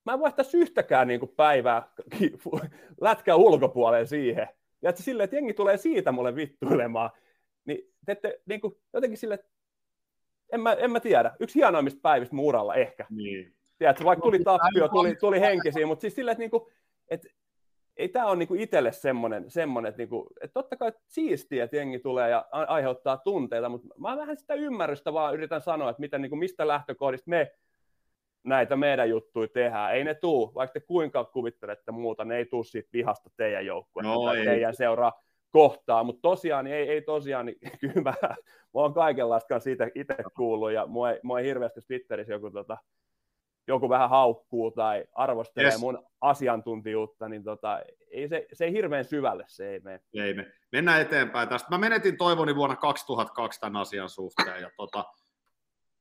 mä en vaihtaisi yhtäkään niin kuin päivää lätkää ulkopuoleen siihen. Ja että silleen, että jengi tulee siitä mulle vittuilemaan. Niin te ette, niin kuin, jotenkin että en mä, en mä tiedä. Yksi hienoimmista päivistä muuralla ehkä. Niin. Tiedätkö, vaikka tuli tappio, tuli, tuli henkisiä, mutta siis silleen, että, niinku, että ei tämä ole niinku itselle semmoinen, semmoinen että, niinku, että totta kai siistiä, että jengi tulee ja aiheuttaa tunteita, mutta mä vähän sitä ymmärrystä vaan yritän sanoa, että miten, niinku, mistä lähtökohdista me näitä meidän juttuja tehdään. Ei ne tuu, vaikka te kuinka kuvittelette muuta, ne ei tuu siitä vihasta teidän joukkueen no, tai ei. teidän seuraa kohtaa, mutta tosiaan ei, ei tosiaan, niin, kyllä mä, mä oon kaikenlaista kanssa itse kuullut ja mua ei, mua ei hirveästi Twitterissä joku, tota, joku vähän haukkuu tai arvostelee yes. mun asiantuntijuutta, niin tota, ei se, se ei hirveän syvälle se ei mene. Ei me. Mennään eteenpäin tästä. Mä menetin toivoni vuonna 2002 tämän asian suhteen ja tota,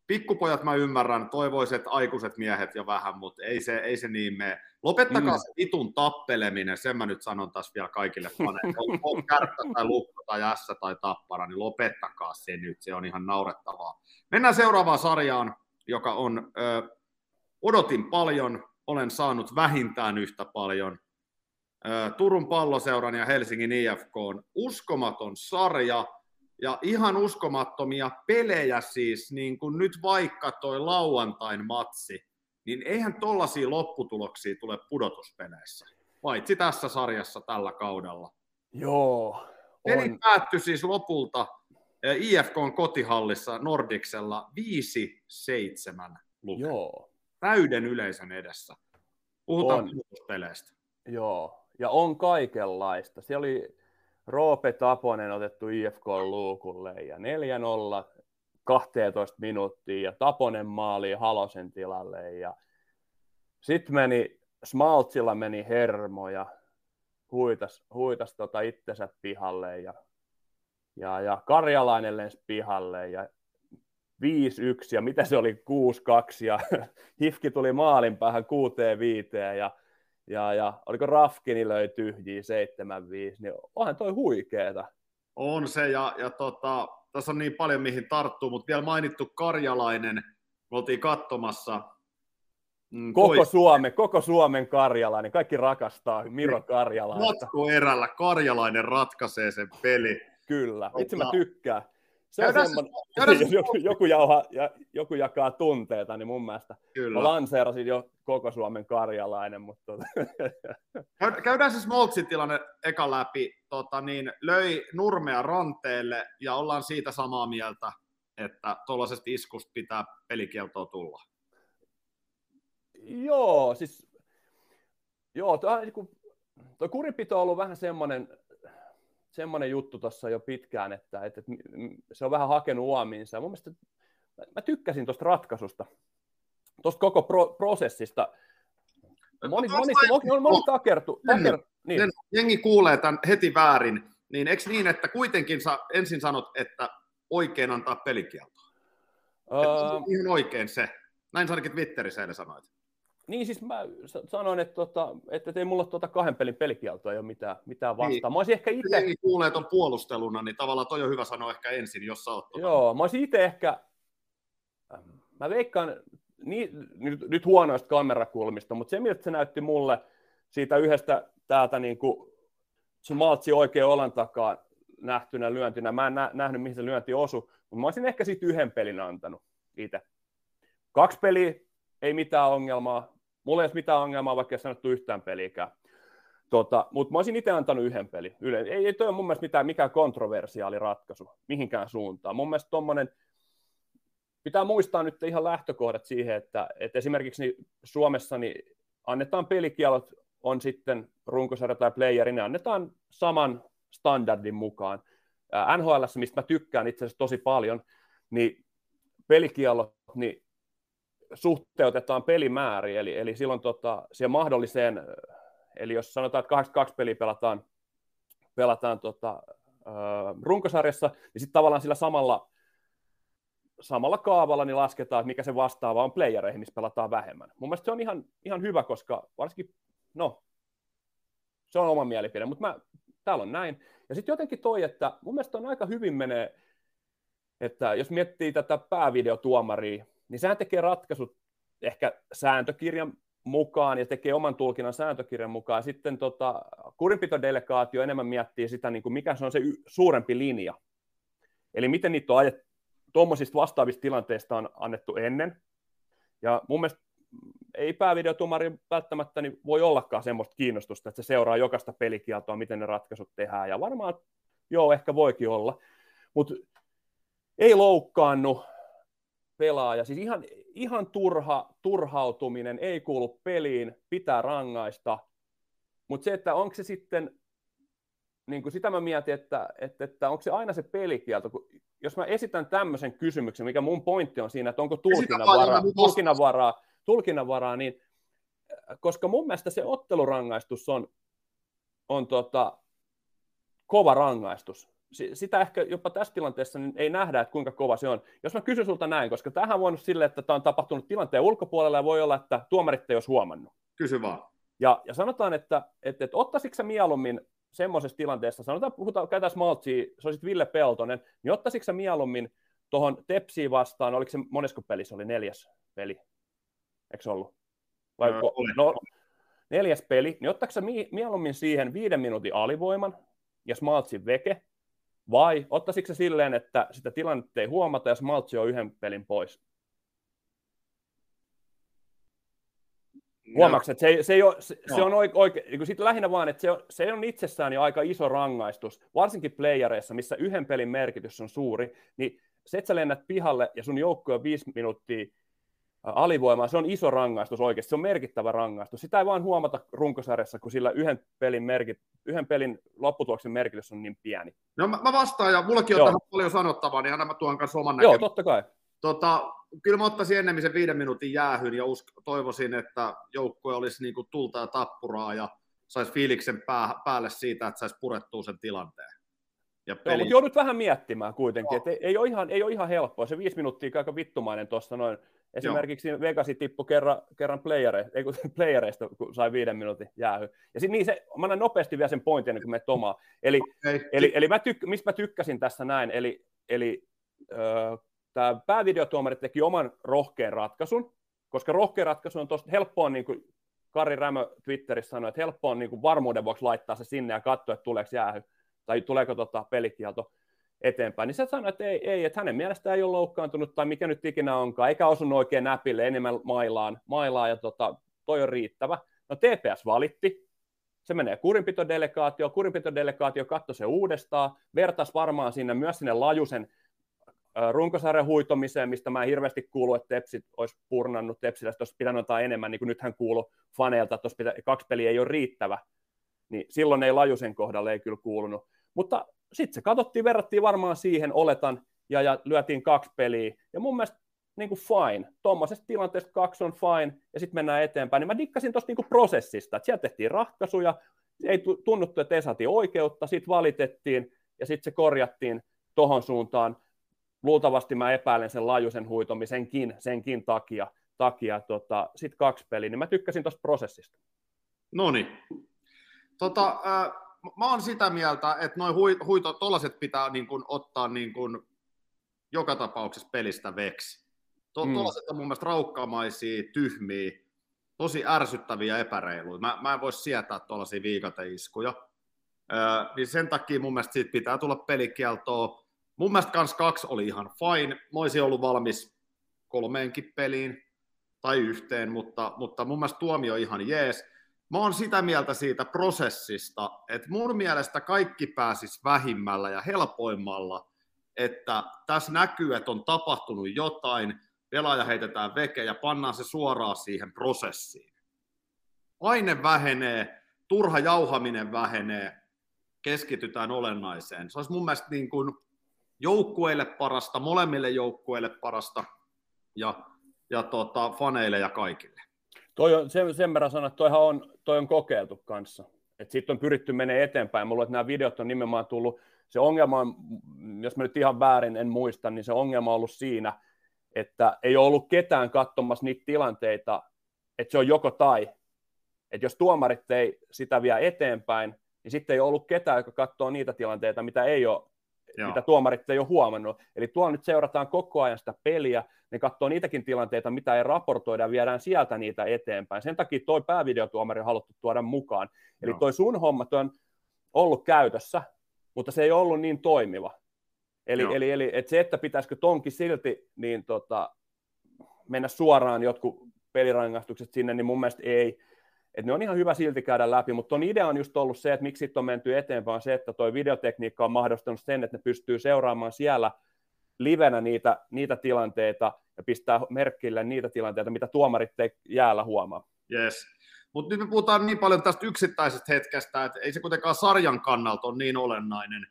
pikkupojat mä ymmärrän, toivoiset aikuiset miehet jo vähän, mutta ei se, ei se niin mene. Lopettakaa mm. se vitun tappeleminen, sen mä nyt sanon taas vielä kaikille faneille. On kärttä tai lukko tai ässä tai tappara, niin lopettakaa se nyt, se on ihan naurettavaa. Mennään seuraavaan sarjaan, joka on, ö, odotin paljon, olen saanut vähintään yhtä paljon. Ö, Turun palloseuran ja Helsingin IFK on uskomaton sarja, ja ihan uskomattomia pelejä siis, niin kuin nyt vaikka toi lauantain matsi, niin eihän tollaisia lopputuloksia tule pudotuspeleissä, paitsi tässä sarjassa tällä kaudella. Joo. Peli on... päättyi siis lopulta IFK on kotihallissa Nordiksella 5-7 luke. Joo. Täyden yleisön edessä. Puhutaan pudotuspeleistä. Joo, ja on kaikenlaista. Siellä oli Roope Taponen otettu IFK luukulle ja 4-0 12 minuuttia ja Taponen maali Halosen tilalle ja sitten meni Smaltsilla meni hermo ja huitas, huitas tota itsensä pihalle ja, ja, ja Karjalainen lensi pihalle ja 5-1 ja mitä se oli 6-2 ja Hifki tuli maalin päähän 6-5 ja, ja, ja oliko Rafkini löi tyhjiä 7-5, niin onhan toi huikeeta. On se ja, ja tota, tässä on niin paljon mihin tarttuu, mutta vielä mainittu Karjalainen, me oltiin katsomassa. Mm, koko. Suomen, koko Suomen Karjalainen, kaikki rakastaa Miro niin. Karjalaista. erällä Karjalainen ratkaisee sen peli. Kyllä, itse mä tykkään. Se on semmoinen, jos joku, joku, jauha, ja, joku jakaa tunteita, niin mun mielestä Kyllä. mä lanseerasin jo koko Suomen karjalainen. Mutta... Tota- käydään se Smoltsin tilanne eka läpi. Tota, niin, löi nurmea ranteelle ja ollaan siitä samaa mieltä, että tuollaisesta iskusta pitää pelikieltoa tulla. Joo, siis joo, tuo, niin kuin, tuo kuripito on ollut vähän semmoinen, semmoinen juttu tuossa jo pitkään, että, että, että se on vähän hakenut uomiinsa. Mun mielestä mä tykkäsin tuosta ratkaisusta, tuosta koko pro, prosessista. Moni, moni, moni, moni takertu. Taker, niin. Jengi kuulee tämän heti väärin, niin eikö niin, että kuitenkin sa, ensin sanot, että oikein antaa pelikieltoa? Uh, ihan oikein se. Näin sä ainakin Twitterissä eilen sanoit. Niin siis mä sanoin, että, tota, että ei mulla tuota kahden pelin pelikieltoa ei ole mitään, mitään vastaan. Niin. Mä olisin ehkä itse... Jengi kuulee tuon puolusteluna, niin tavallaan toi on hyvä sanoa ehkä ensin, jos sä oot tuota. Joo, mä olisin itse ehkä... Mä veikkaan niin, nyt, nyt huonoista kamerakulmista, mutta se, miltä se näytti mulle siitä yhdestä täältä niin kuin Smaltsi oikein olan takaa nähtynä lyöntinä, mä en nä- nähnyt, mihin se lyönti osu, mutta mä olisin ehkä siitä yhden pelin antanut itse. Kaksi peliä, ei mitään ongelmaa. Mulla ei ole mitään ongelmaa, vaikka ei sanottu yhtään peliäkään. Tota, mutta mä olisin itse antanut yhden pelin. Yle, ei, ei toi ole mun mielestä mitään, mikään kontroversiaali ratkaisu mihinkään suuntaan. Mun mielestä tommonen, pitää muistaa nyt ihan lähtökohdat siihen, että, että esimerkiksi niin Suomessa niin annetaan pelikielot, on sitten runkosarja tai playeri, ne annetaan saman standardin mukaan. NHL, mistä mä tykkään itse asiassa tosi paljon, niin pelikielot, niin suhteutetaan pelimääriin, eli, eli silloin tota, siihen mahdolliseen, eli jos sanotaan, että 82 peliä pelataan, pelataan tota, äh, runkosarjassa, niin sitten tavallaan sillä samalla, samalla kaavalla niin lasketaan, että mikä se vastaava on playereihin, missä pelataan vähemmän. Mun mielestä se on ihan, ihan hyvä, koska varsinkin, no, se on oma mielipide, mutta mä, täällä on näin. Ja sitten jotenkin toi, että mun mielestä on aika hyvin menee, että jos miettii tätä päävideotuomaria, niin sehän tekee ratkaisut ehkä sääntökirjan mukaan ja tekee oman tulkinnan sääntökirjan mukaan. Sitten tota, kurinpitodelegaatio enemmän miettii sitä, niin kuin mikä se on se y- suurempi linja. Eli miten niitä on ajettu, tuommoisista vastaavista tilanteista on annettu ennen. Ja mun mielestä ei päävideotumari välttämättä niin voi ollakaan semmoista kiinnostusta, että se seuraa jokaista pelikieltoa, miten ne ratkaisut tehdään. Ja varmaan, joo, ehkä voikin olla. Mutta ei loukkaannu, pelaaja. Siis ihan, ihan turha turhautuminen ei kuulu peliin, pitää rangaista. Mutta se, että onko se sitten, niin kuin sitä mä mietin, että, että, että onko se aina se pelikielto, kun jos mä esitän tämmöisen kysymyksen, mikä mun pointti on siinä, että onko tulkinnanvaraa, tulkinnanvaraa, tulkinnanvaraa, niin koska mun mielestä se ottelurangaistus on, on tota, kova rangaistus sitä ehkä jopa tässä tilanteessa niin ei nähdä, että kuinka kova se on. Jos mä kysyn sulta näin, koska tähän on voinut sille, että tämä on tapahtunut tilanteen ulkopuolella ja voi olla, että tuomarit ei olisi huomannut. Kysy vaan. Ja, ja sanotaan, että, että, että ottaisitko sä mieluummin semmoisessa tilanteessa, sanotaan, puhutaan, käytäisiin maltsia, se olisi Ville Peltonen, niin ottaisitko sä mieluummin tuohon Tepsiin vastaan, oliko se monesko peli, se oli neljäs peli, eikö ollut? Vai, no, oli. no, neljäs peli, niin ottaisitko sä mi- mieluummin siihen viiden minuutin alivoiman ja Smaltsin veke, vai ottaisitko sä silleen, että sitä tilannetta ei huomata ja Smaltsi on yhden pelin pois? Huomaatko, että se, se, ei ole, se, se Joo. on oike, oike, niin sitten lähinnä vaan, että se on, se on itsessään jo aika iso rangaistus, varsinkin playereissa, missä yhden pelin merkitys on suuri, niin se, että sä lennät pihalle ja sun joukkue on viisi minuuttia alivoimaa, se on iso rangaistus oikeasti, se on merkittävä rangaistus. Sitä ei vaan huomata runkosarjassa, kun sillä yhden pelin, merkit, yhden pelin lopputuloksen merkitys on niin pieni. No mä, mä vastaan, ja mullakin on Joo. tähän paljon sanottavaa, niin anna mä tuon kanssa oman Joo, näkemyksen. totta kai. Tota, kyllä mä ottaisin ennemmin sen viiden minuutin jäähyn ja usk- toivoisin, että joukkue olisi niin kuin tulta ja tappuraa ja saisi fiiliksen pää- päälle siitä, että saisi purettua sen tilanteen. Ja Joo, peli... mutta joudut vähän miettimään kuitenkin, Joo. että ei, ei, ole ihan, ei ole ihan helppoa. Se viisi minuuttia aika vittumainen tuossa noin. Esimerkiksi Vegasi tippui kerran, kerran playere, ei, kun playereista, kun sai viiden minuutin jäähy. Ja sitten niin se, mä annan nopeasti vielä sen pointin ennen kuin menet omaan. Eli, Ei, eli, eli mä tykk, mistä mä tykkäsin tässä näin, eli, eli öö, tämä päävideotuomari teki oman rohkean ratkaisun, koska rohkea ratkaisu on tosta helppoa, niin kuin Kari Rämö Twitterissä sanoi, että helppoa on niin kuin varmuuden vuoksi laittaa se sinne ja katsoa, että tuleeko jäähy tai tuleeko tota pelikielto eteenpäin, niin se sanoi, että ei, ei, että hänen mielestään ei ole loukkaantunut tai mikä nyt ikinä onkaan, eikä osunut oikein näpille, enemmän mailaan, mailaan ja tota, toi on riittävä. No TPS valitti, se menee kurinpitodelegaatio, kurinpitodelegaatio katsoi se uudestaan, vertas varmaan sinne myös sinne Lajusen runkosarjan huitomiseen, mistä mä en hirveästi kuulu, että Tepsit olisi purnannut Tepsillä, olisi pitänyt antaa enemmän, niin kuin nythän kuulu faneilta, että pitä, kaksi peliä ei ole riittävä, niin silloin ei Lajusen kohdalle ei kyllä kuulunut. Mutta sitten se katsottiin, verrattiin varmaan siihen, oletan, ja, ja lyötiin kaksi peliä. Ja mun mielestä niin kuin fine. Tuommoisesta tilanteesta kaksi on fine, ja sitten mennään eteenpäin. Niin mä dikkasin tuosta niin prosessista, että sieltä tehtiin ratkaisuja, ei tu- tunnuttu, että ei saatiin oikeutta, sitten valitettiin, ja sitten se korjattiin tohon suuntaan. Luultavasti mä epäilen sen laajuisen huitomisenkin, senkin takia, takia tota, sitten kaksi peliä, niin mä tykkäsin tuosta prosessista. No niin. Tota, äh, mä oon sitä mieltä, että noin hui, huito, tollaset pitää niin kuin, ottaa niin kuin, joka tapauksessa pelistä veksi. To, Mm. Tollaset on mun mielestä raukkamaisia, tyhmiä, tosi ärsyttäviä ja epäreiluja. Mä, mä en voi sietää tuollaisia viikateiskuja. Öö, niin sen takia mun mielestä siitä pitää tulla pelikieltoa. Mun mielestä kans kaksi oli ihan fine. Mä olisin ollut valmis kolmeenkin peliin tai yhteen, mutta, mutta mun mielestä tuomio ihan jees. Mä oon sitä mieltä siitä prosessista, että mun mielestä kaikki pääsis vähimmällä ja helpoimmalla, että tässä näkyy, että on tapahtunut jotain, pelaaja heitetään veke ja pannaan se suoraan siihen prosessiin. Paine vähenee, turha jauhaminen vähenee, keskitytään olennaiseen. Se olisi mun mielestä niin kuin joukkueille parasta, molemmille joukkueille parasta ja, ja tota, faneille ja kaikille. Toi on, sen, sen verran sanon, että on, toi on kokeiltu kanssa. Että sitten on pyritty menemään eteenpäin. Mulla että nämä videot on nimenomaan tullut, se ongelma on, jos mä nyt ihan väärin en muista, niin se ongelma on ollut siinä, että ei ole ollut ketään katsomassa niitä tilanteita, että se on joko tai. Että jos tuomarit ei sitä vie eteenpäin, niin sitten ei ole ollut ketään, joka katsoo niitä tilanteita, mitä ei ole Joo. mitä tuomarit ei ole huomannut. Eli tuolla nyt seurataan koko ajan sitä peliä, ne katsoo niitäkin tilanteita, mitä ei raportoida, ja viedään sieltä niitä eteenpäin. Sen takia toi päävideotuomari on haluttu tuoda mukaan. Eli Joo. toi sun homma toi on ollut käytössä, mutta se ei ollut niin toimiva. Eli, Joo. eli, eli et se, että pitäisikö tonkin silti niin tota, mennä suoraan jotkut pelirangaistukset sinne, niin mun mielestä ei. Et ne on ihan hyvä silti käydä läpi, mutta ton idea on just ollut se, että miksi sit on menty eteenpäin, se, että toi videotekniikka on mahdollistanut sen, että ne pystyy seuraamaan siellä livenä niitä, niitä tilanteita ja pistää merkille niitä tilanteita, mitä tuomarit ei jäällä huomaa. Yes. Mutta nyt me puhutaan niin paljon tästä yksittäisestä hetkestä, että ei se kuitenkaan sarjan kannalta ole niin olennainen.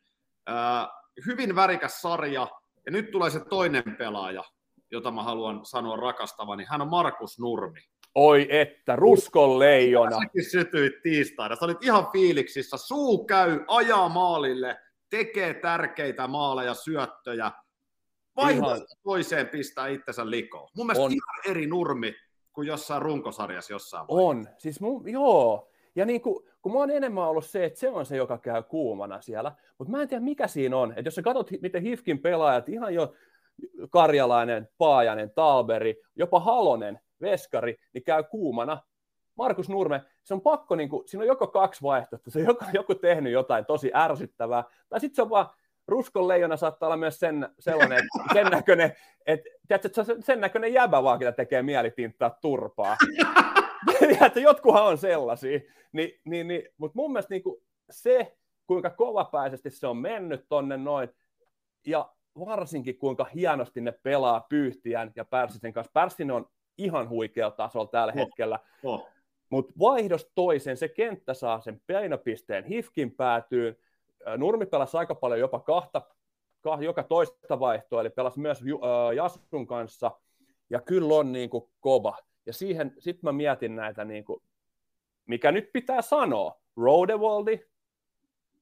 Ää, hyvin värikäs sarja, ja nyt tulee se toinen pelaaja, jota mä haluan sanoa rakastavani. Hän on Markus Nurmi. Oi että, ruskon leijona. Säkin sytyit tiistaina. Sä olit ihan fiiliksissä. Suu käy, ajaa maalille, tekee tärkeitä maaleja, syöttöjä. Vaihdosta toiseen pistää itsensä likoon. Mun mielestä On. ihan eri nurmi kuin jossain runkosarjassa jossain On, siis mun, joo. Ja niin kuin, kun mä oon enemmän ollut se, että se on se, joka käy kuumana siellä, mutta mä en tiedä mikä siinä on. Että jos sä katsot, miten Hifkin pelaajat, ihan jo Karjalainen, Paajanen, Talberi, jopa Halonen, Veskari, niin käy kuumana. Markus Nurme, se on pakko, niin kuin, siinä on joko kaksi vaihtoehtoa, se on joko, joku tehnyt jotain tosi ärsyttävää, tai sitten se on vaan, Ruskon leijona saattaa olla myös sen, sellainen, että sen näköinen, että, tiedätkö, että se on sen näköinen jäbä vaan, ketä tekee mielitinttaa turpaa. että jotkuhan on sellaisia. Ni, niin, niin, mutta mun mielestä niin kuin se, kuinka kovapäisesti se on mennyt tonne noin, ja varsinkin kuinka hienosti ne pelaa Pyyhtiän ja Pärssisen kanssa. Pärssinen on ihan huikea tasolla tällä oh. hetkellä. Oh. Mutta vaihdos toisen, se kenttä saa sen painopisteen hifkin päätyyn. Nurmi pelasi aika paljon jopa kahta, kah, joka toista vaihtoa, eli pelasi myös äh, Jasun kanssa, ja kyllä on niin kuin kova. Ja siihen sitten mä mietin näitä, niin kuin, mikä nyt pitää sanoa, Rodewaldi,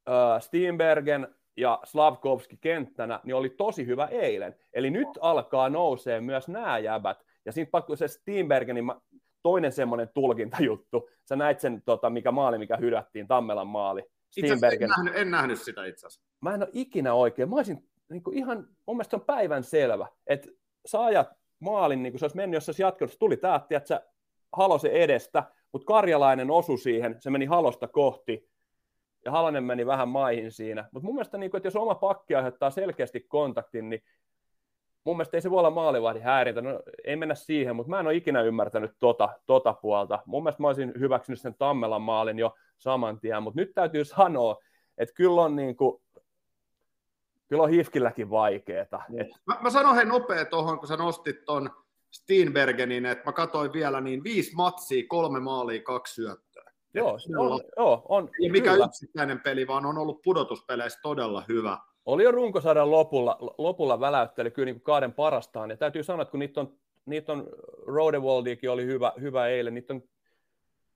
äh, Steenbergen ja Slavkovski kenttänä, niin oli tosi hyvä eilen. Eli nyt alkaa nousee myös nämä jäbät. Ja siinä pakko se Steenbergen, niin mä, toinen semmoinen tulkintajuttu. Sä näit sen, tota, mikä maali, mikä hylättiin, Tammelan maali. Steenbergen. En nähnyt, en nähnyt sitä itse asiassa. Mä en ole ikinä oikein. Mä olisin niin kuin ihan, mun mielestä on päivän selvä, että sä ajat maalin, niin kuin se olisi mennyt, jos se olisi jatkunut. Se tuli tää, että sä Halosen edestä, mutta Karjalainen osui siihen, se meni Halosta kohti, ja Halonen meni vähän maihin siinä. Mutta mun mielestä, niin kuin, että jos oma pakki aiheuttaa selkeästi kontaktin, niin mun mielestä ei se voi olla maalivahdin häirintä. No, ei mennä siihen, mutta mä en ole ikinä ymmärtänyt tota, tota puolta. Mun mielestä mä olisin hyväksynyt sen Tammelan maalin jo saman tien, mutta nyt täytyy sanoa, että kyllä on niin kuin, kyllä on Hifkilläkin vaikeeta. Et... Mä, mä sanon hei nopea tuohon, kun sä nostit ton Steenbergenin, että mä katsoin vielä niin viisi matsia, kolme maalia, kaksi syöttöä. Joo, on, joo, on. Ei mikä kyllä. yksittäinen peli, vaan on ollut pudotuspeleissä todella hyvä. Oli jo runkosadan lopulla, lopulla väläytteli kyllä niin kuin kahden parastaan. Ja täytyy sanoa, että kun niitä on, niitä on Rodewaldikin oli hyvä, hyvä eilen, niitä on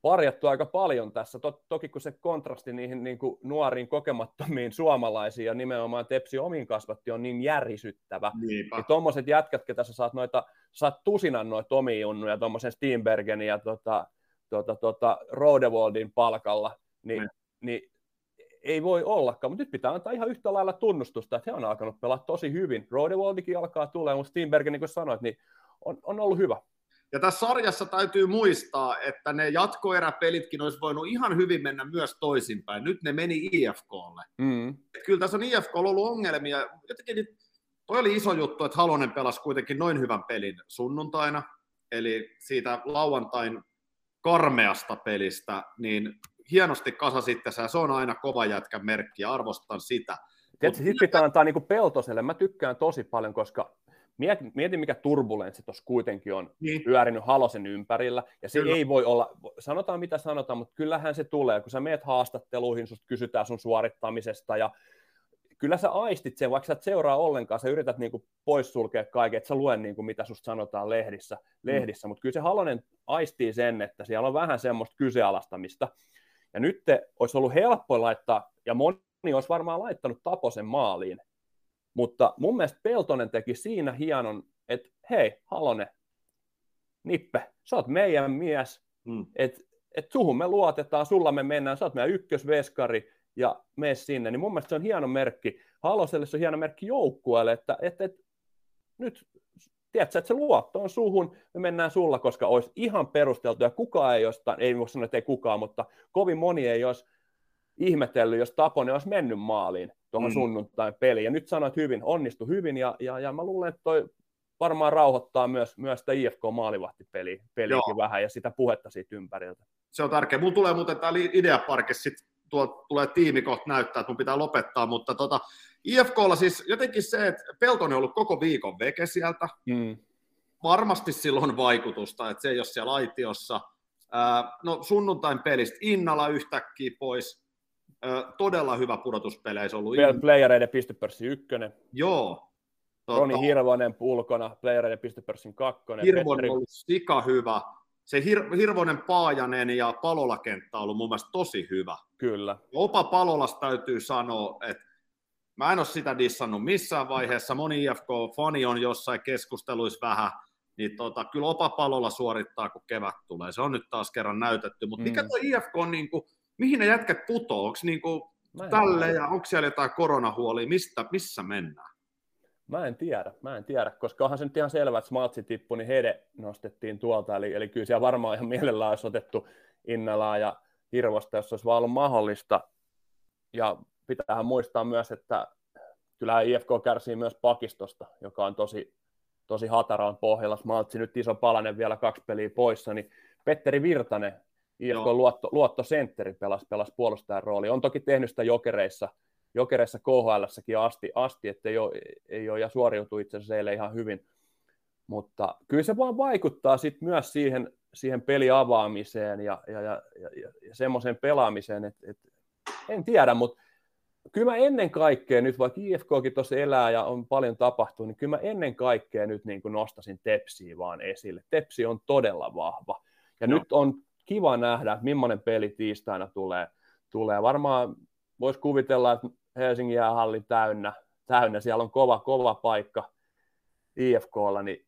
parjattu aika paljon tässä. Tot, toki kun se kontrasti niihin niin kuin nuoriin kokemattomiin suomalaisiin ja nimenomaan Tepsi omiin kasvatti on niin järisyttävä. Niinpä. Ja tuommoiset jätkät, ketä sä saat, noita, saat tusinan noita omia junnuja, tuommoisen Steenbergenin ja tota, tota, tota, Rodewaldin palkalla, niin, niin ei voi ollakaan, mutta nyt pitää antaa ihan yhtä lailla tunnustusta, että he on alkanut pelaa tosi hyvin. Rodewaldikin alkaa tulla, mutta Steenbergen, niin kuin sanoit, niin on, on ollut hyvä. Ja tässä sarjassa täytyy muistaa, että ne jatkoeräpelitkin olisi voinut ihan hyvin mennä myös toisinpäin. Nyt ne meni IFKlle. Mm. Kyllä tässä on IFK ollut ongelmia. Jotenkin toi oli iso juttu, että Halonen pelasi kuitenkin noin hyvän pelin sunnuntaina. Eli siitä lauantain karmeasta pelistä, niin hienosti kasa sitten se on aina kova jätkän merkki ja arvostan sitä. Tietysti sitten pitää antaa niin Peltoselle. Mä tykkään tosi paljon, koska mieti, mieti mikä turbulenssi tuossa kuitenkin on niin. pyörinyt Halosen ympärillä, ja se Kyllä. ei voi olla, sanotaan mitä sanotaan, mutta kyllähän se tulee, kun sä meet haastatteluihin, susta kysytään sun suorittamisesta, ja kyllä sä aistit sen, vaikka sä et seuraa ollenkaan, sä yrität niinku poissulkea kaiken, että sä luen niinku, mitä susta sanotaan lehdissä, mm. lehdissä. mutta kyllä se Halonen aistii sen, että siellä on vähän semmoista kyseenalaistamista, ja nyt te, olisi ollut helppo laittaa, ja moni olisi varmaan laittanut Taposen maaliin, mutta mun mielestä Peltonen teki siinä hienon, että hei, Halonen, Nippe, sä oot meidän mies, hmm. että et suhun me luotetaan, sulla me mennään, sä oot meidän ykkösveskari ja mene sinne. Niin mun mielestä se on hieno merkki. Haloselle se on hieno merkki joukkueelle, että et, et, nyt tiedätkö, että se luotto on suhun, me mennään sulla, koska olisi ihan perusteltu, ja kukaan ei jostain, ei voi sanoa, että ei kukaan, mutta kovin moni ei olisi ihmetellyt, jos Taponen olisi mennyt maaliin tuohon mm. sunnuntain peliin. Ja nyt sanoit hyvin, onnistu hyvin, ja, ja, ja mä luulen, että toi varmaan rauhoittaa myös, myös sitä IFK-maalivahtipeliäkin peliäkin vähän, ja sitä puhetta siitä ympäriltä. Se on tärkeä. Mulla tulee muuten täällä Ideaparkissa sitten tuo tulee tiimi kohta näyttää, että mun pitää lopettaa, mutta tota, IFKlla siis jotenkin se, että Peltonen on ollut koko viikon veke sieltä. Mm. Varmasti silloin vaikutusta, että se ei ole siellä aitiossa. no sunnuntain pelistä Innala yhtäkkiä pois. todella hyvä pudotuspeleissä ollut. Playereiden pistepörssi ykkönen. Joo. Tota, Roni Hirvonen pulkona, playereiden pistepörssin kakkonen. Hirvonen on ollut sika hyvä. Se Hir- Hirvonen, Paajanen ja Palola-kenttä on ollut mun mielestä tosi hyvä. Kyllä. Opa Palolasta täytyy sanoa, että Mä en ole sitä dissannut missään vaiheessa. Moni IFK-fani on jossain keskusteluissa vähän, niin tota, kyllä opapalolla suorittaa, kun kevät tulee. Se on nyt taas kerran näytetty. Mutta mm. mikä tuo IFK on, niin kuin, mihin ne jätkät putoo? Onko niin kuin tälle ja onko siellä jotain koronahuolia? Mistä, missä mennään? Mä en tiedä, mä en tiedä, koska onhan se nyt ihan selvä, että Smaltsi tippui, niin Hede nostettiin tuolta, eli, eli kyllä siellä varmaan ihan mielellään olisi otettu Innalaa ja Hirvosta, jos olisi vaan ollut mahdollista. Ja pitäähän muistaa myös, että kyllä IFK kärsii myös pakistosta, joka on tosi, tosi hataraan pohjalla. Smaltsi nyt iso palanen vielä kaksi peliä poissa, niin Petteri Virtanen, IFK luotto, luottosentteri pelasi, pelasi puolustajan rooli. On toki tehnyt sitä jokereissa, jokereissa khl asti, asti että ei ole, ei ole ja suoriutui itse asiassa eilen ihan hyvin. Mutta kyllä se vaan vaikuttaa sit myös siihen, siihen peliavaamiseen ja, ja, ja, ja, ja semmoiseen pelaamiseen, että, että en tiedä, mutta kyllä mä ennen kaikkea nyt, vaikka IFKkin tuossa elää ja on paljon tapahtunut, niin kyllä mä ennen kaikkea nyt niin kuin nostasin Tepsiä vaan esille. Tepsi on todella vahva. Ja no. nyt on kiva nähdä, millainen peli tiistaina tulee. tulee. Varmaan voisi kuvitella, että Helsingin jäähalli täynnä, täynnä, siellä on kova, kova paikka IFKlla, niin